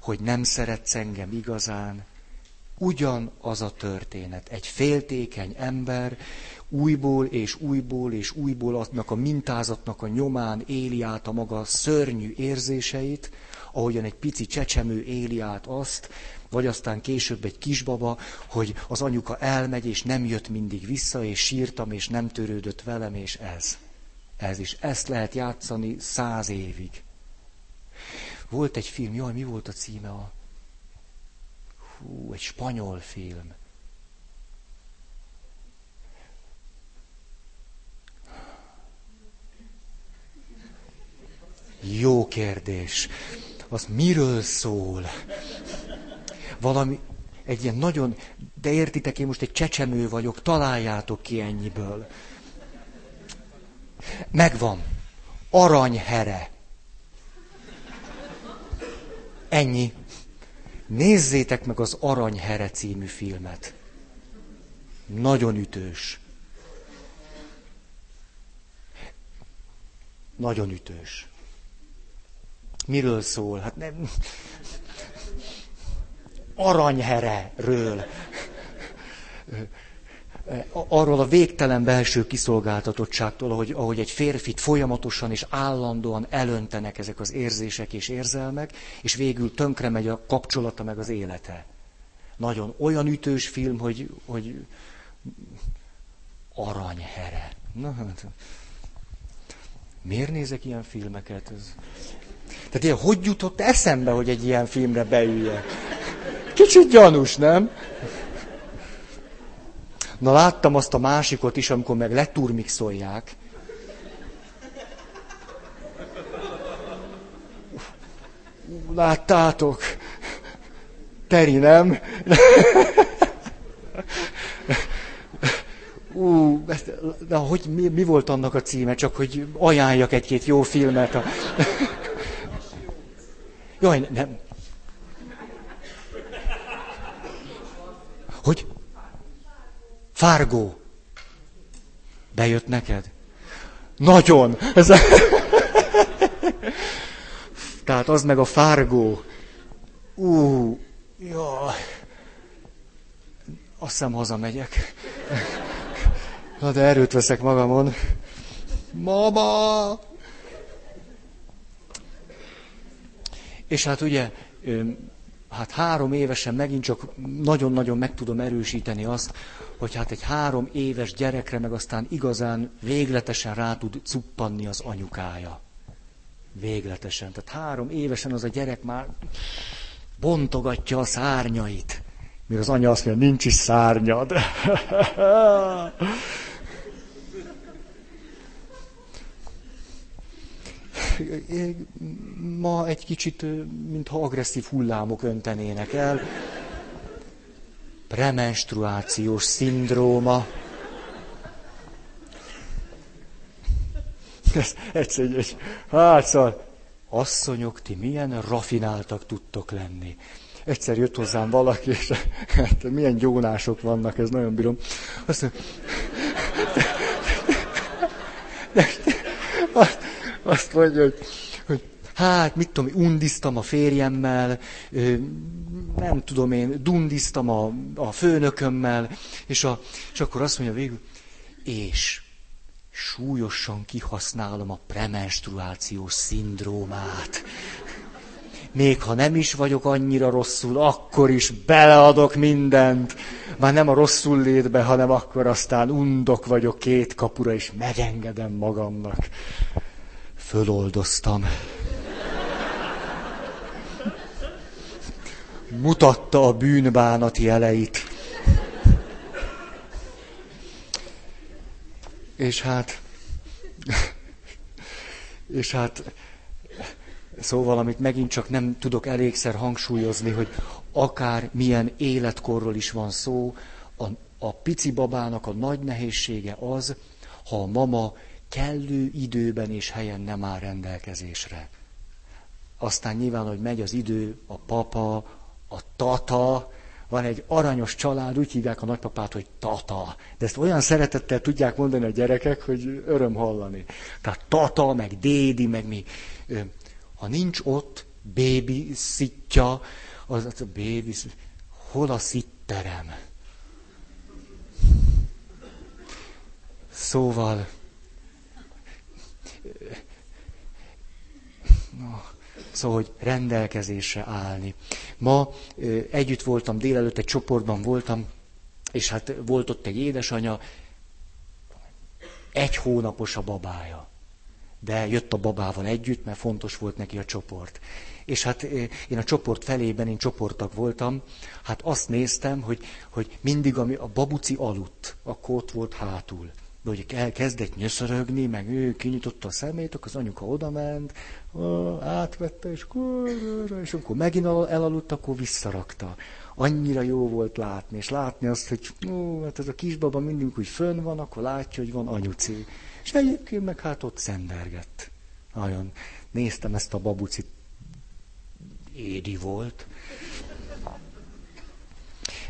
hogy nem szeretsz engem igazán. Ugyan az a történet. Egy féltékeny ember újból és újból és újból adnak a mintázatnak a nyomán éli át a maga szörnyű érzéseit, ahogyan egy pici csecsemő éli át azt, vagy aztán később egy kisbaba, hogy az anyuka elmegy, és nem jött mindig vissza, és sírtam, és nem törődött velem, és ez. Ez is. Ezt lehet játszani száz évig. Volt egy film, jaj, mi volt a címe? A... Hú, egy spanyol film. Jó kérdés. Az miről szól? Valami, egy ilyen nagyon, de értitek, én most egy csecsemő vagyok, találjátok ki ennyiből. Megvan. Aranyhere. Ennyi. Nézzétek meg az Aranyhere című filmet. Nagyon ütős. Nagyon ütős. Miről szól? Hát nem... Aranyhereről arról a végtelen belső kiszolgáltatottságtól, ahogy, ahogy egy férfit folyamatosan és állandóan elöntenek ezek az érzések és érzelmek, és végül tönkre megy a kapcsolata meg az élete. Nagyon olyan ütős film, hogy, hogy aranyhere. Na, hát, miért nézek ilyen filmeket? Ez... Tehát ilyen, hogy jutott eszembe, hogy egy ilyen filmre beüljek? Kicsit gyanús, nem? Na láttam azt a másikot is, amikor meg leturmixolják. Láttátok? Teri, nem? Ú, de hogy mi, mi volt annak a címe, csak hogy ajánljak egy-két jó filmet. A... Jaj, nem. Hogy? Fárgó. Bejött neked? Nagyon. Ez a... Tehát az meg a fárgó. Ú, jaj. Azt hiszem hazamegyek. Na de erőt veszek magamon. Mama! És hát ugye hát három évesen megint csak nagyon-nagyon meg tudom erősíteni azt, hogy hát egy három éves gyerekre meg aztán igazán végletesen rá tud cuppanni az anyukája. Végletesen. Tehát három évesen az a gyerek már bontogatja a szárnyait. Míg az anya azt mondja, nincs is szárnyad. (laughs) ma egy kicsit, mintha agresszív hullámok öntenének el. Premenstruációs szindróma. Ez egyszerűen, egy, hát szóval, asszonyok, ti milyen rafináltak tudtok lenni. Egyszer jött hozzám valaki, és hát milyen gyónások vannak, ez nagyon bírom. Azt mondja, azt mondja, hogy, hogy hát, mit tudom, undiztam a férjemmel, nem tudom én, dundiztam a, a főnökömmel, és, a, és akkor azt mondja végül, és súlyosan kihasználom a premenstruációs szindrómát. Még ha nem is vagyok annyira rosszul, akkor is beleadok mindent. Már nem a rosszul létbe, hanem akkor aztán undok vagyok két kapura, és megengedem magamnak föloldoztam. Mutatta a bűnbánati jeleit. És hát, és hát, szóval, amit megint csak nem tudok elégszer hangsúlyozni, hogy akár milyen életkorról is van szó, a, a pici babának a nagy nehézsége az, ha a mama kellő időben és helyen nem áll rendelkezésre. Aztán nyilván, hogy megy az idő, a papa, a tata, van egy aranyos család, úgy hívják a nagypapát, hogy tata. De ezt olyan szeretettel tudják mondani a gyerekek, hogy öröm hallani. Tehát tata, meg dédi, meg mi. Ha nincs ott bébi szitja, az a bébi, hol a szitterem? Szóval, Szóval, hogy rendelkezésre állni. Ma együtt voltam, délelőtt egy csoportban voltam, és hát volt ott egy édesanya, egy hónapos a babája. De jött a babával együtt, mert fontos volt neki a csoport. És hát én a csoport felében, én csoporttak voltam, hát azt néztem, hogy, hogy mindig ami a babuci aludt, akkor ott volt hátul. De hogy elkezdett nyöszörögni, meg ő kinyitotta a szemét, akkor az anyuka odament, átvette, és, és amikor megint elaludt, akkor visszarakta. Annyira jó volt látni, és látni azt, hogy ó, hát ez a kisbaba mindig úgy fönn van, akkor látja, hogy van anyuci. És egyébként meg hát ott szendergett. Nagyon. Néztem ezt a babucit, édi volt.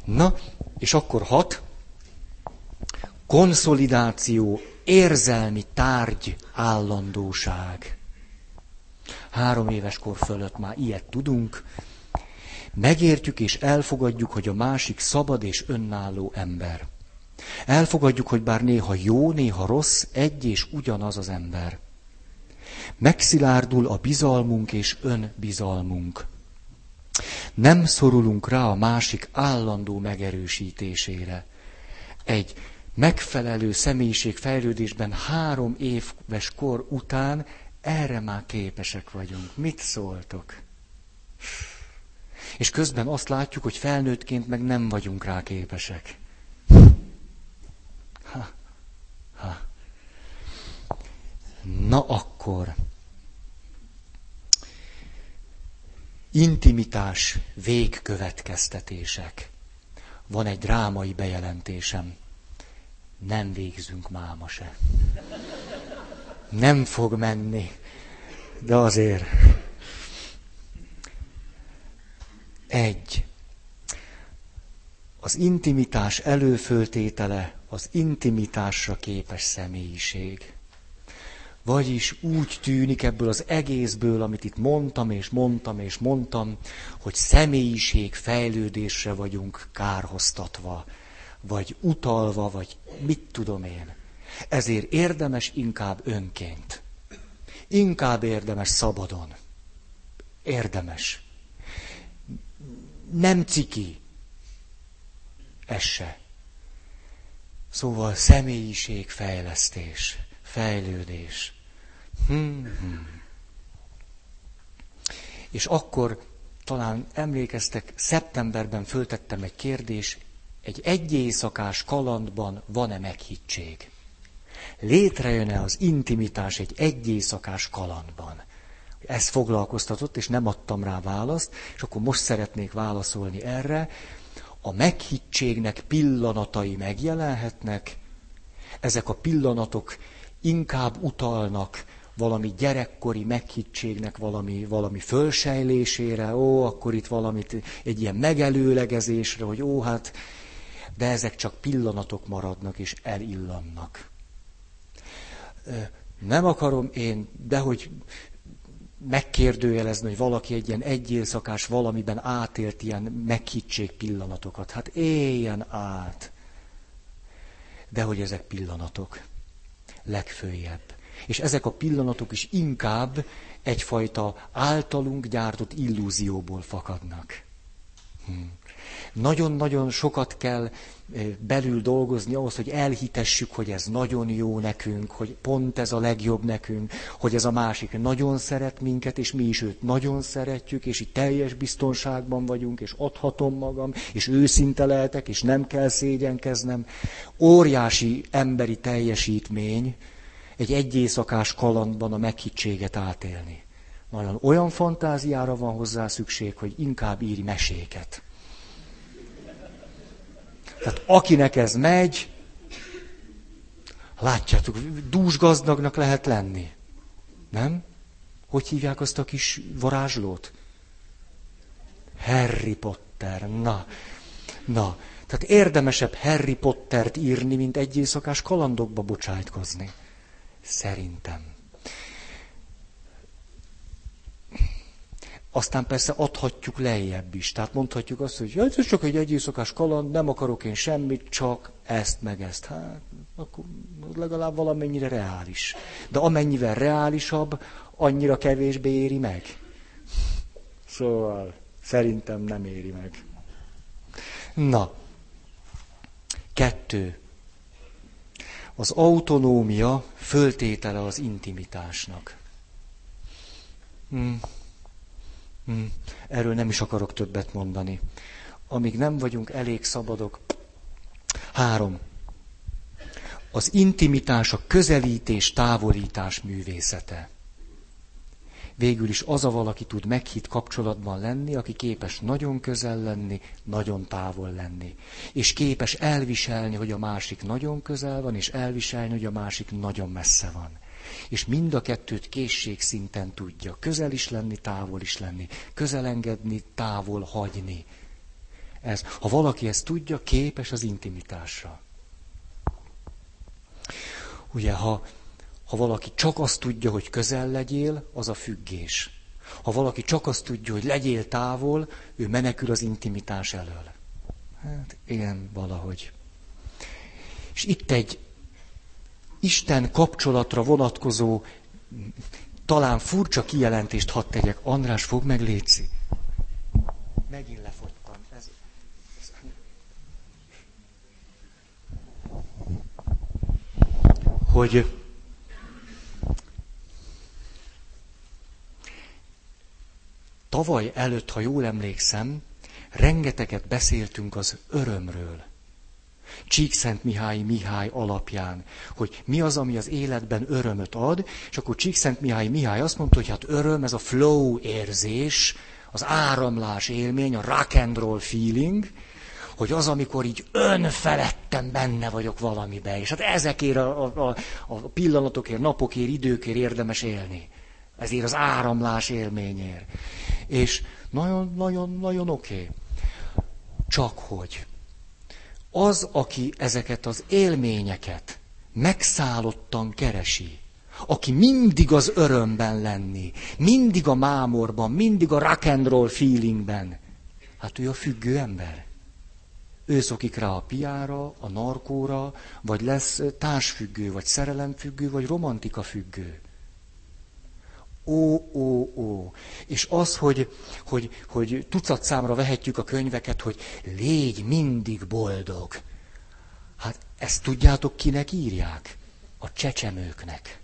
Na, és akkor hat, konszolidáció, érzelmi tárgy, állandóság. Három éves kor fölött már ilyet tudunk. Megértjük és elfogadjuk, hogy a másik szabad és önálló ember. Elfogadjuk, hogy bár néha jó, néha rossz, egy és ugyanaz az ember. Megszilárdul a bizalmunk és önbizalmunk. Nem szorulunk rá a másik állandó megerősítésére. Egy megfelelő személyiségfejlődésben három éves kor után erre már képesek vagyunk. Mit szóltok? És közben azt látjuk, hogy felnőttként meg nem vagyunk rá képesek. Ha, ha. Na akkor. Intimitás végkövetkeztetések. Van egy drámai bejelentésem. Nem végzünk máma se. Nem fog menni. De azért. Egy. Az intimitás előföltétele az intimitásra képes személyiség. Vagyis úgy tűnik ebből az egészből, amit itt mondtam és mondtam és mondtam, hogy személyiség fejlődésre vagyunk kárhoztatva, vagy utalva, vagy mit tudom én. Ezért érdemes inkább önként. Inkább érdemes szabadon. Érdemes. Nem ciki. Ez se. Szóval személyiségfejlesztés, fejlődés. Hmm. És akkor talán emlékeztek, szeptemberben föltettem egy kérdés, egy egyészakás kalandban van-e meghittség? Létrejön-e az intimitás egy egyészakás kalandban? Ez foglalkoztatott, és nem adtam rá választ, és akkor most szeretnék válaszolni erre. A meghittségnek pillanatai megjelenhetnek, ezek a pillanatok inkább utalnak valami gyerekkori meghittségnek valami, valami fölsejlésére, ó, akkor itt valamit, egy ilyen megelőlegezésre, hogy ó, hát, de ezek csak pillanatok maradnak és elillannak. Nem akarom én, dehogy megkérdőjelezni, hogy valaki egy ilyen egyélszakás valamiben átélt ilyen meghittség pillanatokat. Hát éljen át. De hogy ezek pillanatok. Legfőjebb. És ezek a pillanatok is inkább egyfajta általunk gyártott illúzióból fakadnak. Hm. Nagyon-nagyon sokat kell eh, belül dolgozni ahhoz, hogy elhitessük, hogy ez nagyon jó nekünk, hogy pont ez a legjobb nekünk, hogy ez a másik nagyon szeret minket, és mi is őt nagyon szeretjük, és itt teljes biztonságban vagyunk, és adhatom magam, és őszinte lehetek, és nem kell szégyenkeznem. Óriási emberi teljesítmény, egy egyészakás kalandban a meghittséget átélni. Nagyon olyan fantáziára van hozzá szükség, hogy inkább írj meséket. Tehát akinek ez megy, látjátok, dúsgazdagnak lehet lenni. Nem? Hogy hívják azt a kis varázslót? Harry Potter. Na, na. Tehát érdemesebb Harry Pottert írni, mint egy éjszakás kalandokba bocsájtkozni. Szerintem. Aztán persze adhatjuk lejjebb is. Tehát mondhatjuk azt, hogy ez csak egy egyészakás kaland, nem akarok én semmit, csak ezt meg ezt. Hát, akkor legalább valamennyire reális. De amennyivel reálisabb, annyira kevésbé éri meg. Szóval szerintem nem éri meg. Na, kettő. Az autonómia föltétele az intimitásnak. Hmm. Hmm. Erről nem is akarok többet mondani. Amíg nem vagyunk elég szabadok. Három. Az intimitás a közelítés, távolítás művészete. Végül is az a valaki tud meghitt kapcsolatban lenni, aki képes nagyon közel lenni, nagyon távol lenni. És képes elviselni, hogy a másik nagyon közel van, és elviselni, hogy a másik nagyon messze van. És mind a kettőt készségszinten tudja. Közel is lenni, távol is lenni. Közel engedni, távol hagyni. Ez. Ha valaki ezt tudja, képes az intimitásra. Ugye, ha, ha valaki csak azt tudja, hogy közel legyél, az a függés. Ha valaki csak azt tudja, hogy legyél távol, ő menekül az intimitás elől. Hát igen, valahogy. És itt egy Isten kapcsolatra vonatkozó, talán furcsa kijelentést hadd tegyek. András, fog meg, Léci. Megint lefogytam. Ez... Hogy tavaly előtt, ha jól emlékszem, rengeteget beszéltünk az örömről. Csíkszent Mihály Mihály alapján, hogy mi az, ami az életben örömöt ad, és akkor Csíkszent Mihály Mihály azt mondta, hogy hát öröm, ez a flow érzés, az áramlás élmény, a rock and roll feeling, hogy az, amikor így önfeledten benne vagyok valamibe, és hát ezekért a, a, a pillanatokért, napokért, időkért érdemes élni. Ezért az áramlás élményért. És nagyon-nagyon-nagyon oké. Okay. Csak hogy az, aki ezeket az élményeket megszállottan keresi, aki mindig az örömben lenni, mindig a mámorban, mindig a rock and roll feelingben, hát ő a függő ember. Ő szokik rá a piára, a narkóra, vagy lesz társfüggő, vagy szerelemfüggő, vagy romantika függő. Ó, ó, ó. És az, hogy, hogy, hogy tucat számra vehetjük a könyveket, hogy légy mindig boldog. Hát ezt tudjátok, kinek írják? A csecsemőknek.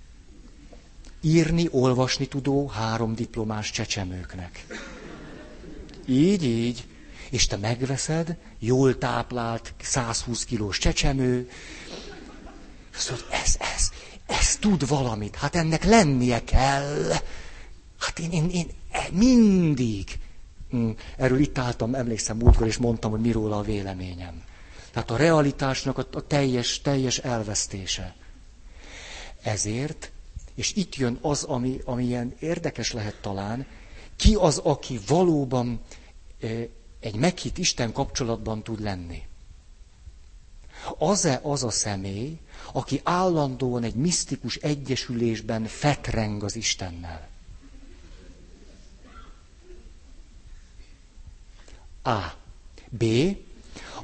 Írni, olvasni tudó három diplomás csecsemőknek. Így, így. És te megveszed, jól táplált, 120 kilós csecsemő, azt mondod, ez, ez, ez tud valamit, hát ennek lennie kell. Hát én, én, én e, mindig. Hm, erről itt álltam, emlékszem múltkor, és mondtam, hogy miről a véleményem. Tehát a realitásnak a, a teljes, teljes elvesztése. Ezért, és itt jön az, ami, ami ilyen érdekes lehet talán, ki az, aki valóban e, egy meghitt Isten kapcsolatban tud lenni. Az-e az a személy, aki állandóan egy misztikus egyesülésben fetreng az Istennel. A. B.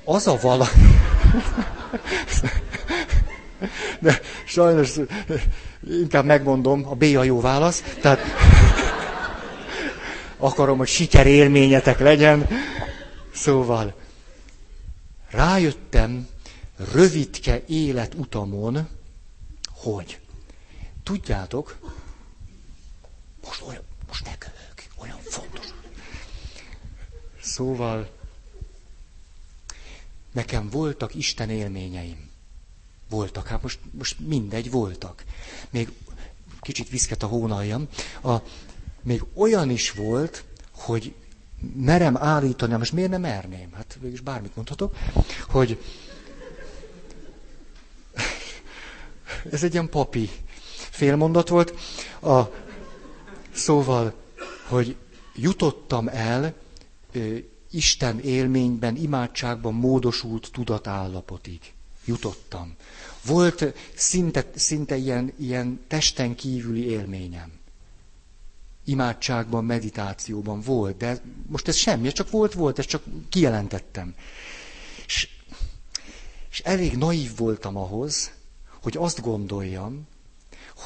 Az a vala... (laughs) De sajnos inkább megmondom, a B a jó válasz. Tehát akarom, hogy sikerélményetek legyen. Szóval rájöttem, rövidke életutamon, hogy tudjátok, most olyan, most ne kövök, olyan fontos. Szóval nekem voltak Isten élményeim. Voltak, hát most, most mindegy, voltak. Még kicsit viszket a hónaljam. A, még olyan is volt, hogy merem állítani, most miért nem merném? Hát végülis bármit mondhatok, hogy (laughs) Ez egy ilyen papi félmondat volt. A, szóval, hogy jutottam el Isten élményben, imádságban módosult tudatállapotig. Jutottam. Volt szinte, szinte ilyen, ilyen testen kívüli élményem. Imádságban, meditációban volt, de most ez semmi, csak volt, volt, ezt csak kijelentettem. És, és elég naív voltam ahhoz, hogy azt gondoljam,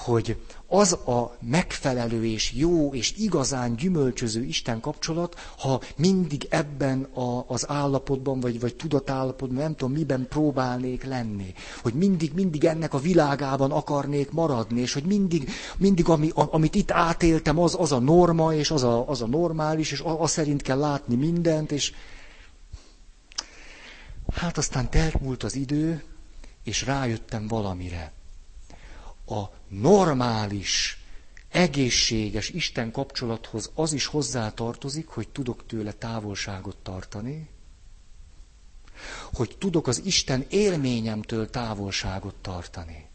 hogy az a megfelelő és jó és igazán gyümölcsöző Isten kapcsolat, ha mindig ebben a, az állapotban, vagy, vagy tudatállapotban, nem tudom, miben próbálnék lenni. Hogy mindig, mindig ennek a világában akarnék maradni, és hogy mindig, mindig ami, amit itt átéltem, az, az a norma, és az a, az a normális, és az szerint kell látni mindent, és hát aztán telt múlt az idő, és rájöttem valamire. A normális, egészséges Isten kapcsolathoz az is hozzá tartozik, hogy tudok tőle távolságot tartani, hogy tudok az Isten élményemtől távolságot tartani,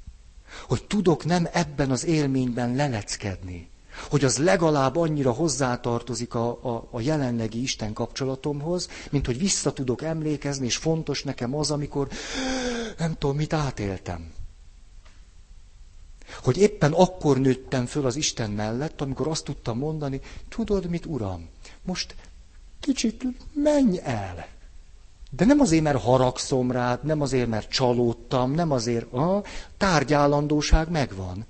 hogy tudok nem ebben az élményben leleckedni, hogy az legalább annyira hozzátartozik a, a, a jelenlegi Isten kapcsolatomhoz, mint hogy vissza tudok emlékezni, és fontos nekem az, amikor nem tudom, mit átéltem. Hogy éppen akkor nőttem föl az Isten mellett, amikor azt tudtam mondani, tudod mit, Uram, most kicsit menj el. De nem azért, mert haragszom rád, nem azért, mert csalódtam, nem azért, a tárgyállandóság megvan.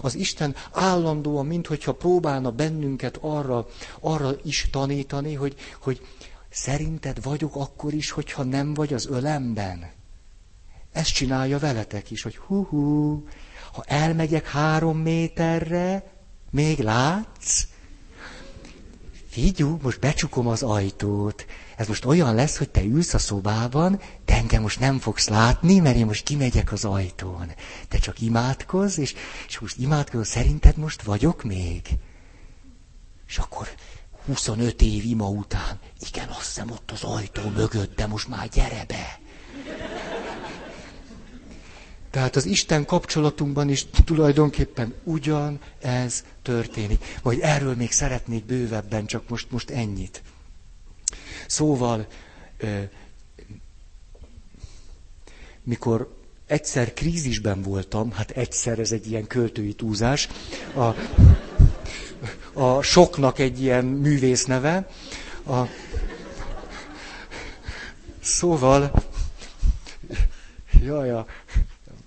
Az Isten állandóan, minthogyha próbálna bennünket arra, arra is tanítani, hogy, hogy szerinted vagyok akkor is, hogyha nem vagy az ölemben. Ezt csinálja veletek is, hogy hú-hú, ha elmegyek három méterre, még látsz? Figyú, most becsukom az ajtót. Ez most olyan lesz, hogy te ülsz a szobában, de engem most nem fogsz látni, mert én most kimegyek az ajtón. Te csak imádkozz, és, és most imádkozol, szerinted most vagyok még? És akkor 25 év ima után, igen, azt hiszem ott az ajtó mögött, de most már gyere be. Tehát az Isten kapcsolatunkban is tulajdonképpen ugyan ez történik. Majd erről még szeretnék bővebben, csak most, most ennyit. Szóval, mikor egyszer krízisben voltam, hát egyszer ez egy ilyen költői túlzás, a, a soknak egy ilyen művész neve, a, szóval, jaj, a,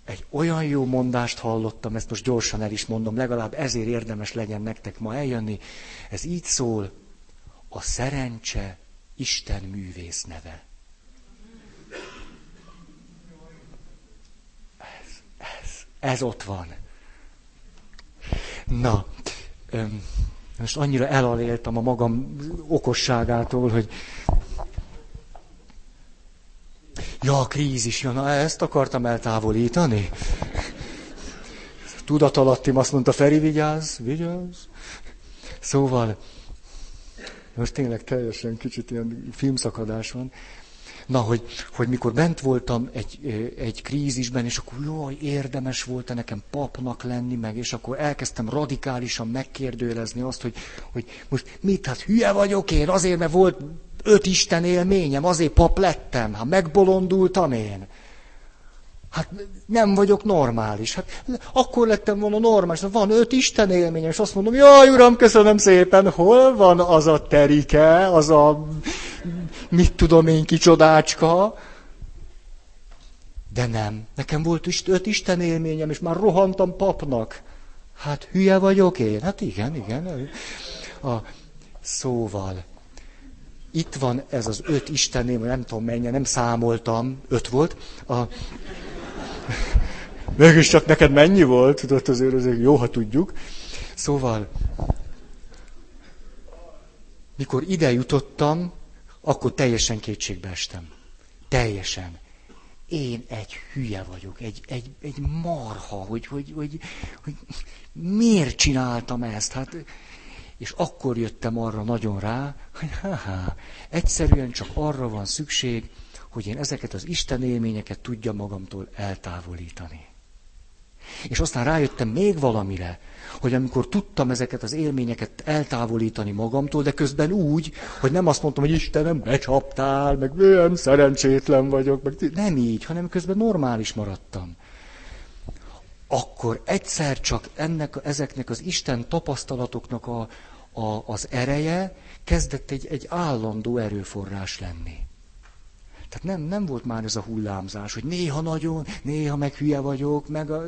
egy olyan jó mondást hallottam, ezt most gyorsan el is mondom, legalább ezért érdemes legyen nektek ma eljönni. Ez így szól, a szerencse Isten művész neve. Ez, ez, ez ott van. Na, most annyira elaléltem a magam okosságától, hogy Ja, a krízis jön, na ezt akartam eltávolítani. Tudatalattim azt mondta, Feri, vigyázz, vigyázz. Szóval, most tényleg teljesen kicsit ilyen filmszakadás van. Na, hogy, hogy mikor bent voltam egy, egy krízisben, és akkor jaj, érdemes volt-e nekem papnak lenni, meg, és akkor elkezdtem radikálisan megkérdőjelezni azt, hogy, hogy most mit, hát hülye vagyok én, azért, mert volt öt Isten élményem, azért pap lettem, hát megbolondultam én. Hát nem vagyok normális. Hát akkor lettem volna normális. Van öt Isten élményem, és azt mondom, jaj, uram, köszönöm szépen, hol van az a terike, az a mit tudom én kicsodácska. De nem. Nekem volt öt Isten élményem, és már rohantam papnak. Hát hülye vagyok én? Hát igen, igen. A, szóval, itt van ez az öt Isteném, nem tudom mennyi, nem számoltam, öt volt. A... Mégis csak neked mennyi volt? Tudod, azért, azért jó, ha tudjuk. Szóval, mikor ide jutottam, akkor teljesen kétségbe estem. Teljesen. Én egy hülye vagyok, egy, egy, egy marha, hogy, hogy, hogy, hogy miért csináltam ezt? Hát és akkor jöttem arra nagyon rá, hogy ha egyszerűen csak arra van szükség, hogy én ezeket az Isten élményeket tudjam magamtól eltávolítani. És aztán rájöttem még valamire, hogy amikor tudtam ezeket az élményeket eltávolítani magamtól, de közben úgy, hogy nem azt mondtam, hogy Istenem, becsaptál, meg milyen szerencsétlen vagyok, meg nem így, hanem közben normális maradtam akkor egyszer csak ennek, ezeknek az Isten tapasztalatoknak a, a, az ereje kezdett egy, egy állandó erőforrás lenni. Tehát nem, nem volt már ez a hullámzás, hogy néha nagyon, néha meg hülye vagyok, meg a,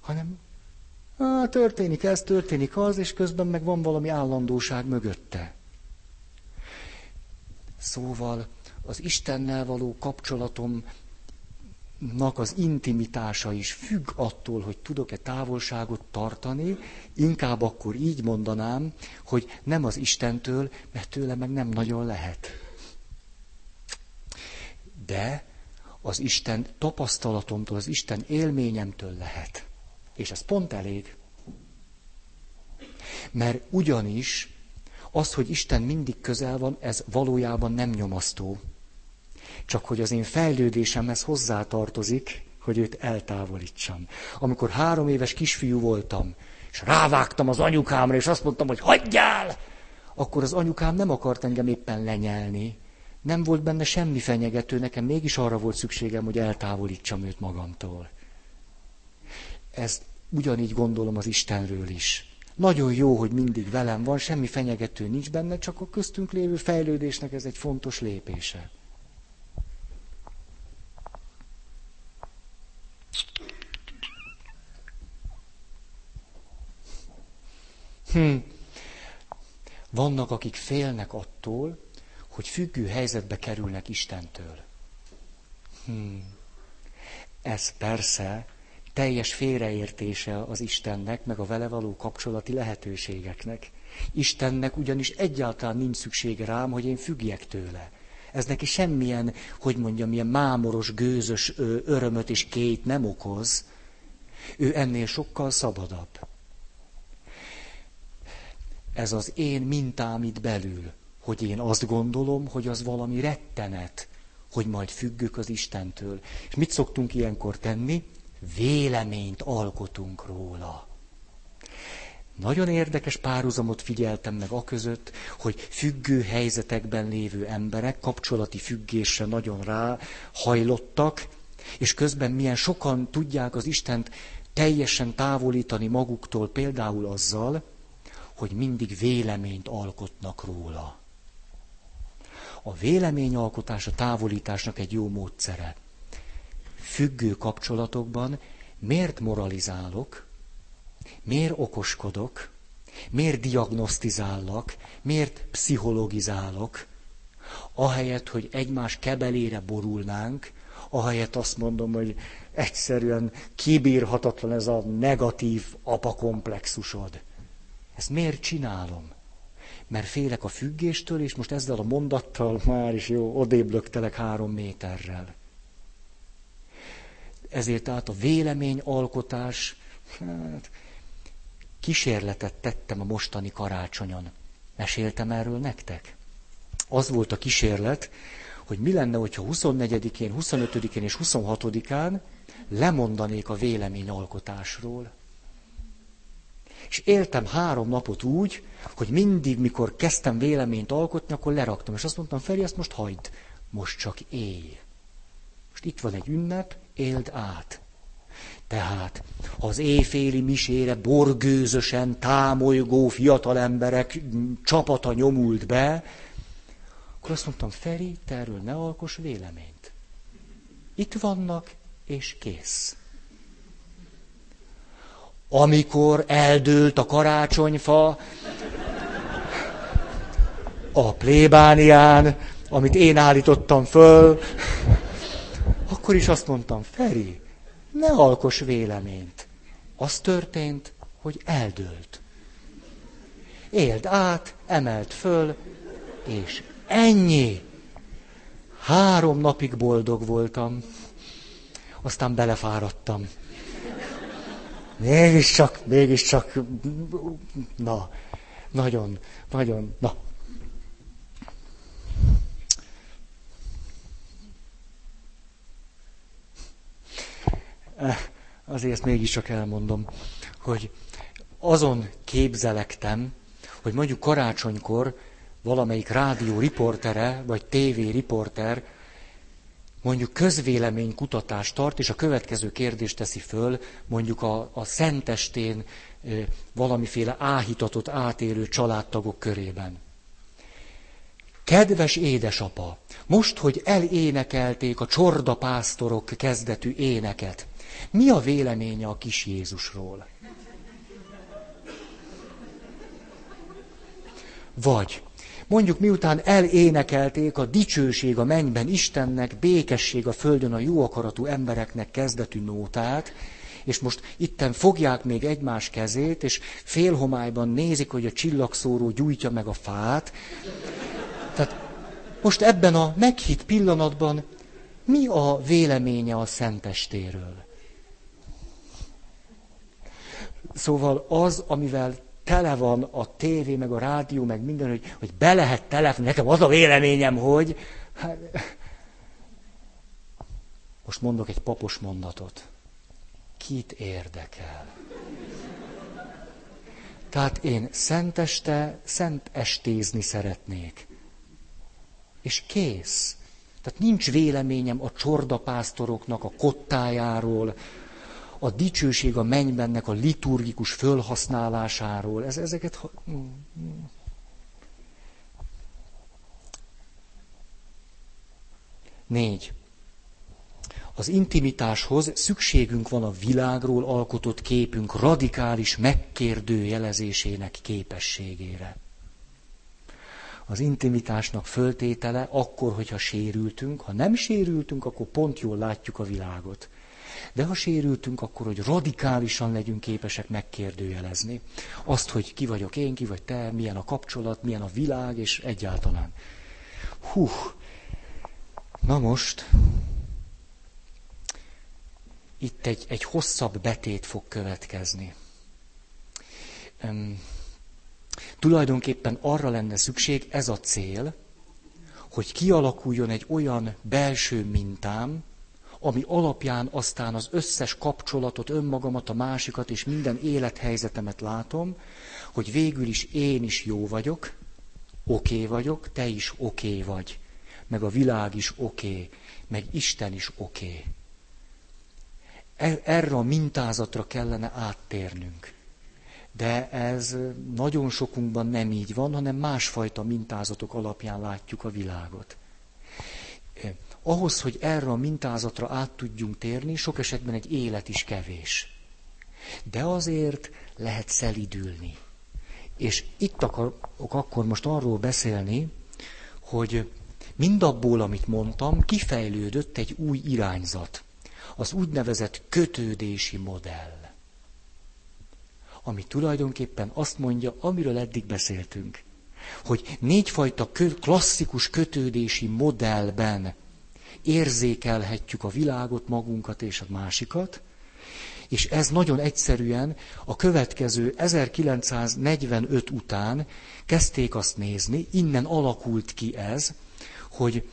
hanem á, történik ez, történik az, és közben meg van valami állandóság mögötte. Szóval az Istennel való kapcsolatomnak az intimitása is függ attól, hogy tudok-e távolságot tartani, inkább akkor így mondanám, hogy nem az Istentől, mert tőle meg nem nagyon lehet. De az Isten tapasztalatomtól, az Isten élményemtől lehet. És ez pont elég. Mert ugyanis az, hogy Isten mindig közel van, ez valójában nem nyomasztó. Csak hogy az én fejlődésemhez hozzátartozik, hogy őt eltávolítsam. Amikor három éves kisfiú voltam, és rávágtam az anyukámra, és azt mondtam, hogy hagyjál! Akkor az anyukám nem akart engem éppen lenyelni. Nem volt benne semmi fenyegető, nekem mégis arra volt szükségem, hogy eltávolítsam őt magamtól. Ezt ugyanígy gondolom az Istenről is. Nagyon jó, hogy mindig velem van, semmi fenyegető nincs benne, csak a köztünk lévő fejlődésnek ez egy fontos lépése. Hm. Vannak, akik félnek attól, hogy függő helyzetbe kerülnek Istentől. Hm. Ez persze teljes félreértése az Istennek, meg a vele való kapcsolati lehetőségeknek. Istennek ugyanis egyáltalán nincs szüksége rám, hogy én függjek tőle. Ez neki semmilyen, hogy mondjam, ilyen mámoros, gőzös örömöt és két nem okoz. Ő ennél sokkal szabadabb. Ez az én mintám itt belül, hogy én azt gondolom, hogy az valami rettenet, hogy majd függök az Istentől. És mit szoktunk ilyenkor tenni? véleményt alkotunk róla. Nagyon érdekes párhuzamot figyeltem meg a között, hogy függő helyzetekben lévő emberek kapcsolati függésre nagyon rá hajlottak, és közben milyen sokan tudják az Istent teljesen távolítani maguktól, például azzal, hogy mindig véleményt alkotnak róla. A véleményalkotás a távolításnak egy jó módszere függő kapcsolatokban miért moralizálok, miért okoskodok, miért diagnosztizállak, miért pszichologizálok, ahelyett, hogy egymás kebelére borulnánk, ahelyett azt mondom, hogy egyszerűen kibírhatatlan ez a negatív apakomplexusod. Ezt miért csinálom? Mert félek a függéstől, és most ezzel a mondattal már is jó, odéblöktelek három méterrel ezért tehát a véleményalkotás, hát, kísérletet tettem a mostani karácsonyon. Meséltem erről nektek? Az volt a kísérlet, hogy mi lenne, hogyha 24-én, 25-én és 26-án lemondanék a véleményalkotásról. És éltem három napot úgy, hogy mindig, mikor kezdtem véleményt alkotni, akkor leraktam, és azt mondtam, Feri, ezt most hagyd, most csak élj. Most itt van egy ünnep, éld át. Tehát az éjféli misére borgőzösen támolygó fiatal emberek csapata nyomult be, akkor azt mondtam, Feri, te erről ne alkos véleményt. Itt vannak, és kész. Amikor eldőlt a karácsonyfa, a plébánián, amit én állítottam föl, akkor is azt mondtam, Feri, ne alkos véleményt. Az történt, hogy eldőlt. Éld át, emelt föl, és ennyi. Három napig boldog voltam, aztán belefáradtam. Mégiscsak, mégiscsak, na, nagyon, nagyon, na, azért ezt mégiscsak elmondom, hogy azon képzelektem, hogy mondjuk karácsonykor valamelyik rádió riportere, vagy tévé riporter mondjuk közvélemény kutatást tart, és a következő kérdést teszi föl, mondjuk a, a szentestén valamiféle áhítatot átélő családtagok körében. Kedves édesapa, most, hogy elénekelték a csordapásztorok kezdetű éneket, Mi a véleménye a kis Jézusról? Vagy mondjuk miután elénekelték a dicsőség a mennyben Istennek, békesség a földön a jó akaratú embereknek kezdetű nótát, és most itten fogják még egymás kezét, és félhomályban nézik, hogy a csillagszóró gyújtja meg a fát. Tehát most ebben a meghitt pillanatban mi a véleménye a szentestéről? Szóval az, amivel tele van a tévé, meg a rádió, meg minden, hogy, hogy be lehet telefonálni. Nekem az a véleményem, hogy... Hát, most mondok egy papos mondatot. Kit érdekel? Tehát én szenteste, szent estézni szeretnék. És kész. Tehát nincs véleményem a csordapásztoroknak a kottájáról, a dicsőség a mennybennek a liturgikus fölhasználásáról. Ez, ezeket... Négy. Az intimitáshoz szükségünk van a világról alkotott képünk radikális megkérdőjelezésének képességére. Az intimitásnak föltétele akkor, hogyha sérültünk, ha nem sérültünk, akkor pont jól látjuk a világot. De ha sérültünk, akkor hogy radikálisan legyünk képesek megkérdőjelezni. Azt, hogy ki vagyok én, ki vagy te, milyen a kapcsolat, milyen a világ, és egyáltalán. Hú, na most, itt egy, egy hosszabb betét fog következni. Um, tulajdonképpen arra lenne szükség, ez a cél, hogy kialakuljon egy olyan belső mintám, ami alapján aztán az összes kapcsolatot, önmagamat, a másikat és minden élethelyzetemet látom, hogy végül is én is jó vagyok, oké okay vagyok, te is oké okay vagy, meg a világ is oké, okay, meg Isten is oké. Okay. Erre a mintázatra kellene áttérnünk. De ez nagyon sokunkban nem így van, hanem másfajta mintázatok alapján látjuk a világot ahhoz, hogy erre a mintázatra át tudjunk térni, sok esetben egy élet is kevés. De azért lehet szelidülni. És itt akarok akkor most arról beszélni, hogy mindabból, amit mondtam, kifejlődött egy új irányzat. Az úgynevezett kötődési modell. Ami tulajdonképpen azt mondja, amiről eddig beszéltünk. Hogy négyfajta klasszikus kötődési modellben érzékelhetjük a világot, magunkat és a másikat, és ez nagyon egyszerűen a következő 1945 után kezdték azt nézni, innen alakult ki ez, hogy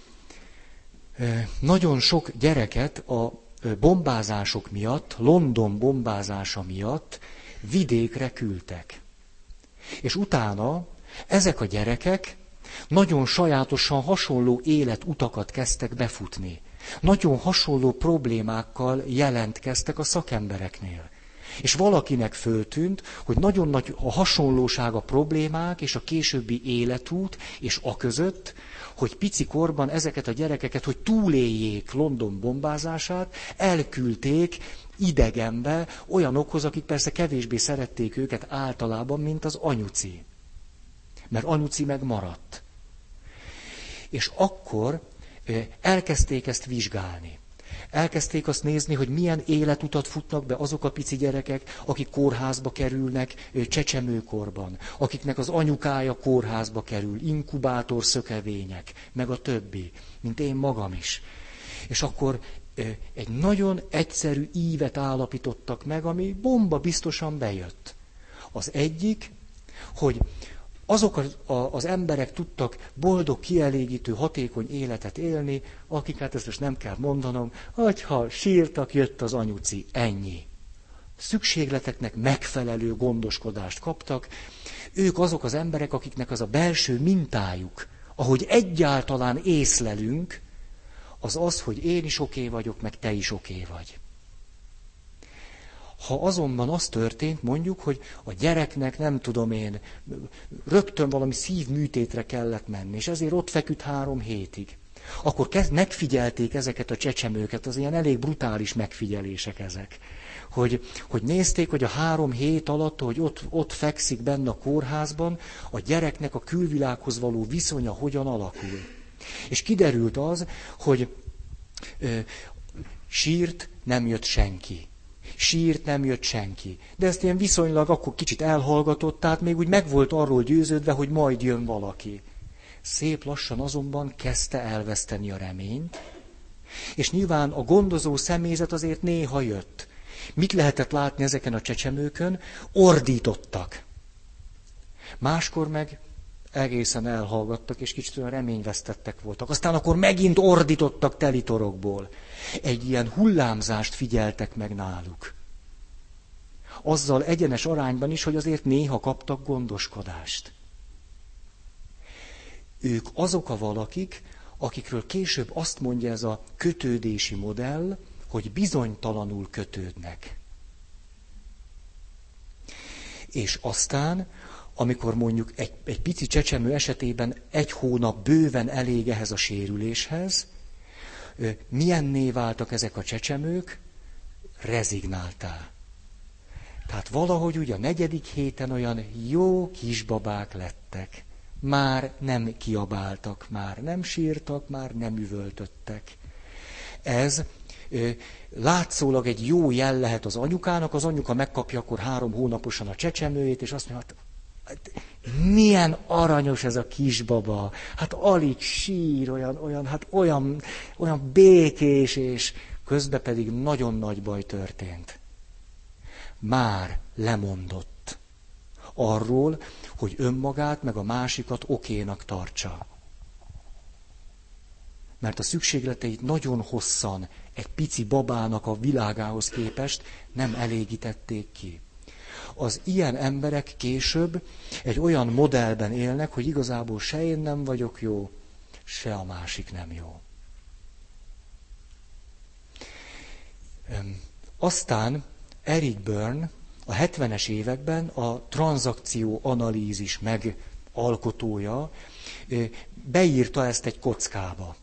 nagyon sok gyereket a bombázások miatt, London bombázása miatt vidékre küldtek. És utána ezek a gyerekek nagyon sajátosan hasonló életutakat kezdtek befutni. Nagyon hasonló problémákkal jelentkeztek a szakembereknél. És valakinek föltűnt, hogy nagyon nagy a hasonlóság a problémák és a későbbi életút és a között, hogy pici korban ezeket a gyerekeket, hogy túléljék London bombázását, elküldték idegenbe olyanokhoz, akik persze kevésbé szerették őket általában, mint az anyuci. Mert anyuci meg maradt. És akkor elkezdték ezt vizsgálni. Elkezdték azt nézni, hogy milyen életutat futnak be azok a pici gyerekek, akik kórházba kerülnek csecsemőkorban, akiknek az anyukája kórházba kerül, inkubátor szökevények, meg a többi, mint én magam is. És akkor egy nagyon egyszerű ívet állapítottak meg, ami bomba biztosan bejött. Az egyik, hogy azok az, az emberek tudtak boldog, kielégítő, hatékony életet élni, akik, hát ezt most nem kell mondanom, hogyha sírtak, jött az anyuci, ennyi. Szükségleteknek megfelelő gondoskodást kaptak. Ők azok az emberek, akiknek az a belső mintájuk, ahogy egyáltalán észlelünk, az az, hogy én is oké okay vagyok, meg te is oké okay vagy. Ha azonban az történt, mondjuk, hogy a gyereknek, nem tudom én, rögtön valami szívműtétre kellett menni, és ezért ott feküdt három hétig, akkor kezd, megfigyelték ezeket a csecsemőket, az ilyen elég brutális megfigyelések ezek. Hogy, hogy nézték, hogy a három hét alatt, hogy ott, ott fekszik benne a kórházban, a gyereknek a külvilághoz való viszonya hogyan alakul. És kiderült az, hogy ö, sírt, nem jött senki. Sírt, nem jött senki. De ezt ilyen viszonylag akkor kicsit elhallgatott, tehát még úgy meg volt arról győződve, hogy majd jön valaki. Szép lassan azonban kezdte elveszteni a reményt, és nyilván a gondozó személyzet azért néha jött. Mit lehetett látni ezeken a csecsemőkön? Ordítottak. Máskor meg egészen elhallgattak, és kicsit olyan reményvesztettek voltak. Aztán akkor megint ordítottak telitorokból. Egy ilyen hullámzást figyeltek meg náluk. Azzal egyenes arányban is, hogy azért néha kaptak gondoskodást. Ők azok a valakik, akikről később azt mondja ez a kötődési modell, hogy bizonytalanul kötődnek. És aztán, amikor mondjuk egy, egy pici csecsemő esetében egy hónap bőven elég ehhez a sérüléshez, milyenné váltak ezek a csecsemők? Rezignáltál. Tehát valahogy ugye a negyedik héten olyan jó kisbabák lettek. Már nem kiabáltak, már nem sírtak, már nem üvöltöttek. Ez látszólag egy jó jel lehet az anyukának, az anyuka megkapja akkor három hónaposan a csecsemőjét, és azt mondja, hát, hát milyen aranyos ez a kisbaba, hát alig sír, olyan, olyan, hát olyan, olyan békés, és közben pedig nagyon nagy baj történt. Már lemondott arról, hogy önmagát meg a másikat okénak tartsa. Mert a szükségleteit nagyon hosszan egy pici babának a világához képest nem elégítették ki. Az ilyen emberek később egy olyan modellben élnek, hogy igazából se én nem vagyok jó, se a másik nem jó. Aztán Eric Byrne a 70-es években a tranzakció analízis megalkotója beírta ezt egy kockába.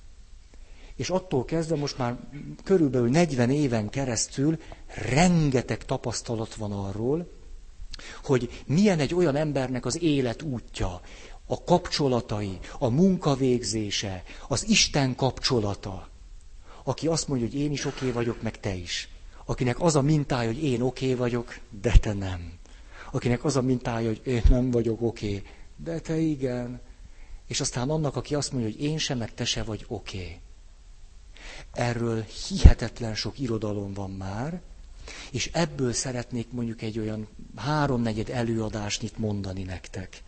És attól kezdve most már körülbelül 40 éven keresztül rengeteg tapasztalat van arról, hogy milyen egy olyan embernek az élet útja, a kapcsolatai, a munkavégzése, az Isten kapcsolata, aki azt mondja, hogy én is oké vagyok, meg te is. Akinek az a mintája, hogy én oké vagyok, de te nem. Akinek az a mintája, hogy én nem vagyok oké, de te igen. És aztán annak, aki azt mondja, hogy én sem, meg te se vagy oké. Erről hihetetlen sok irodalom van már, és ebből szeretnék mondjuk egy olyan háromnegyed előadást itt mondani nektek.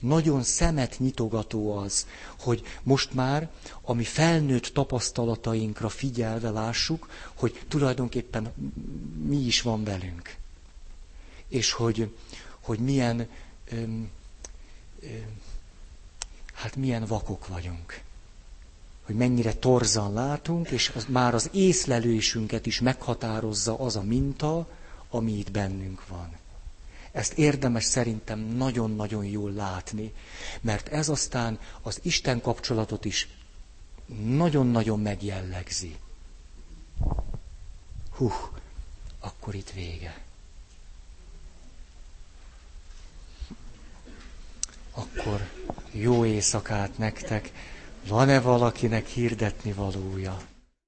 Nagyon szemet nyitogató az, hogy most már a mi felnőtt tapasztalatainkra figyelve lássuk, hogy tulajdonképpen mi is van velünk. És hogy, hogy milyen, öm, öm, hát milyen vakok vagyunk hogy mennyire torzan látunk, és az már az észlelésünket is meghatározza az a minta, ami itt bennünk van. Ezt érdemes szerintem nagyon-nagyon jól látni, mert ez aztán az Isten kapcsolatot is nagyon-nagyon megjellegzi. Hú, akkor itt vége. Akkor jó éjszakát nektek. Van-e valakinek hirdetni valója?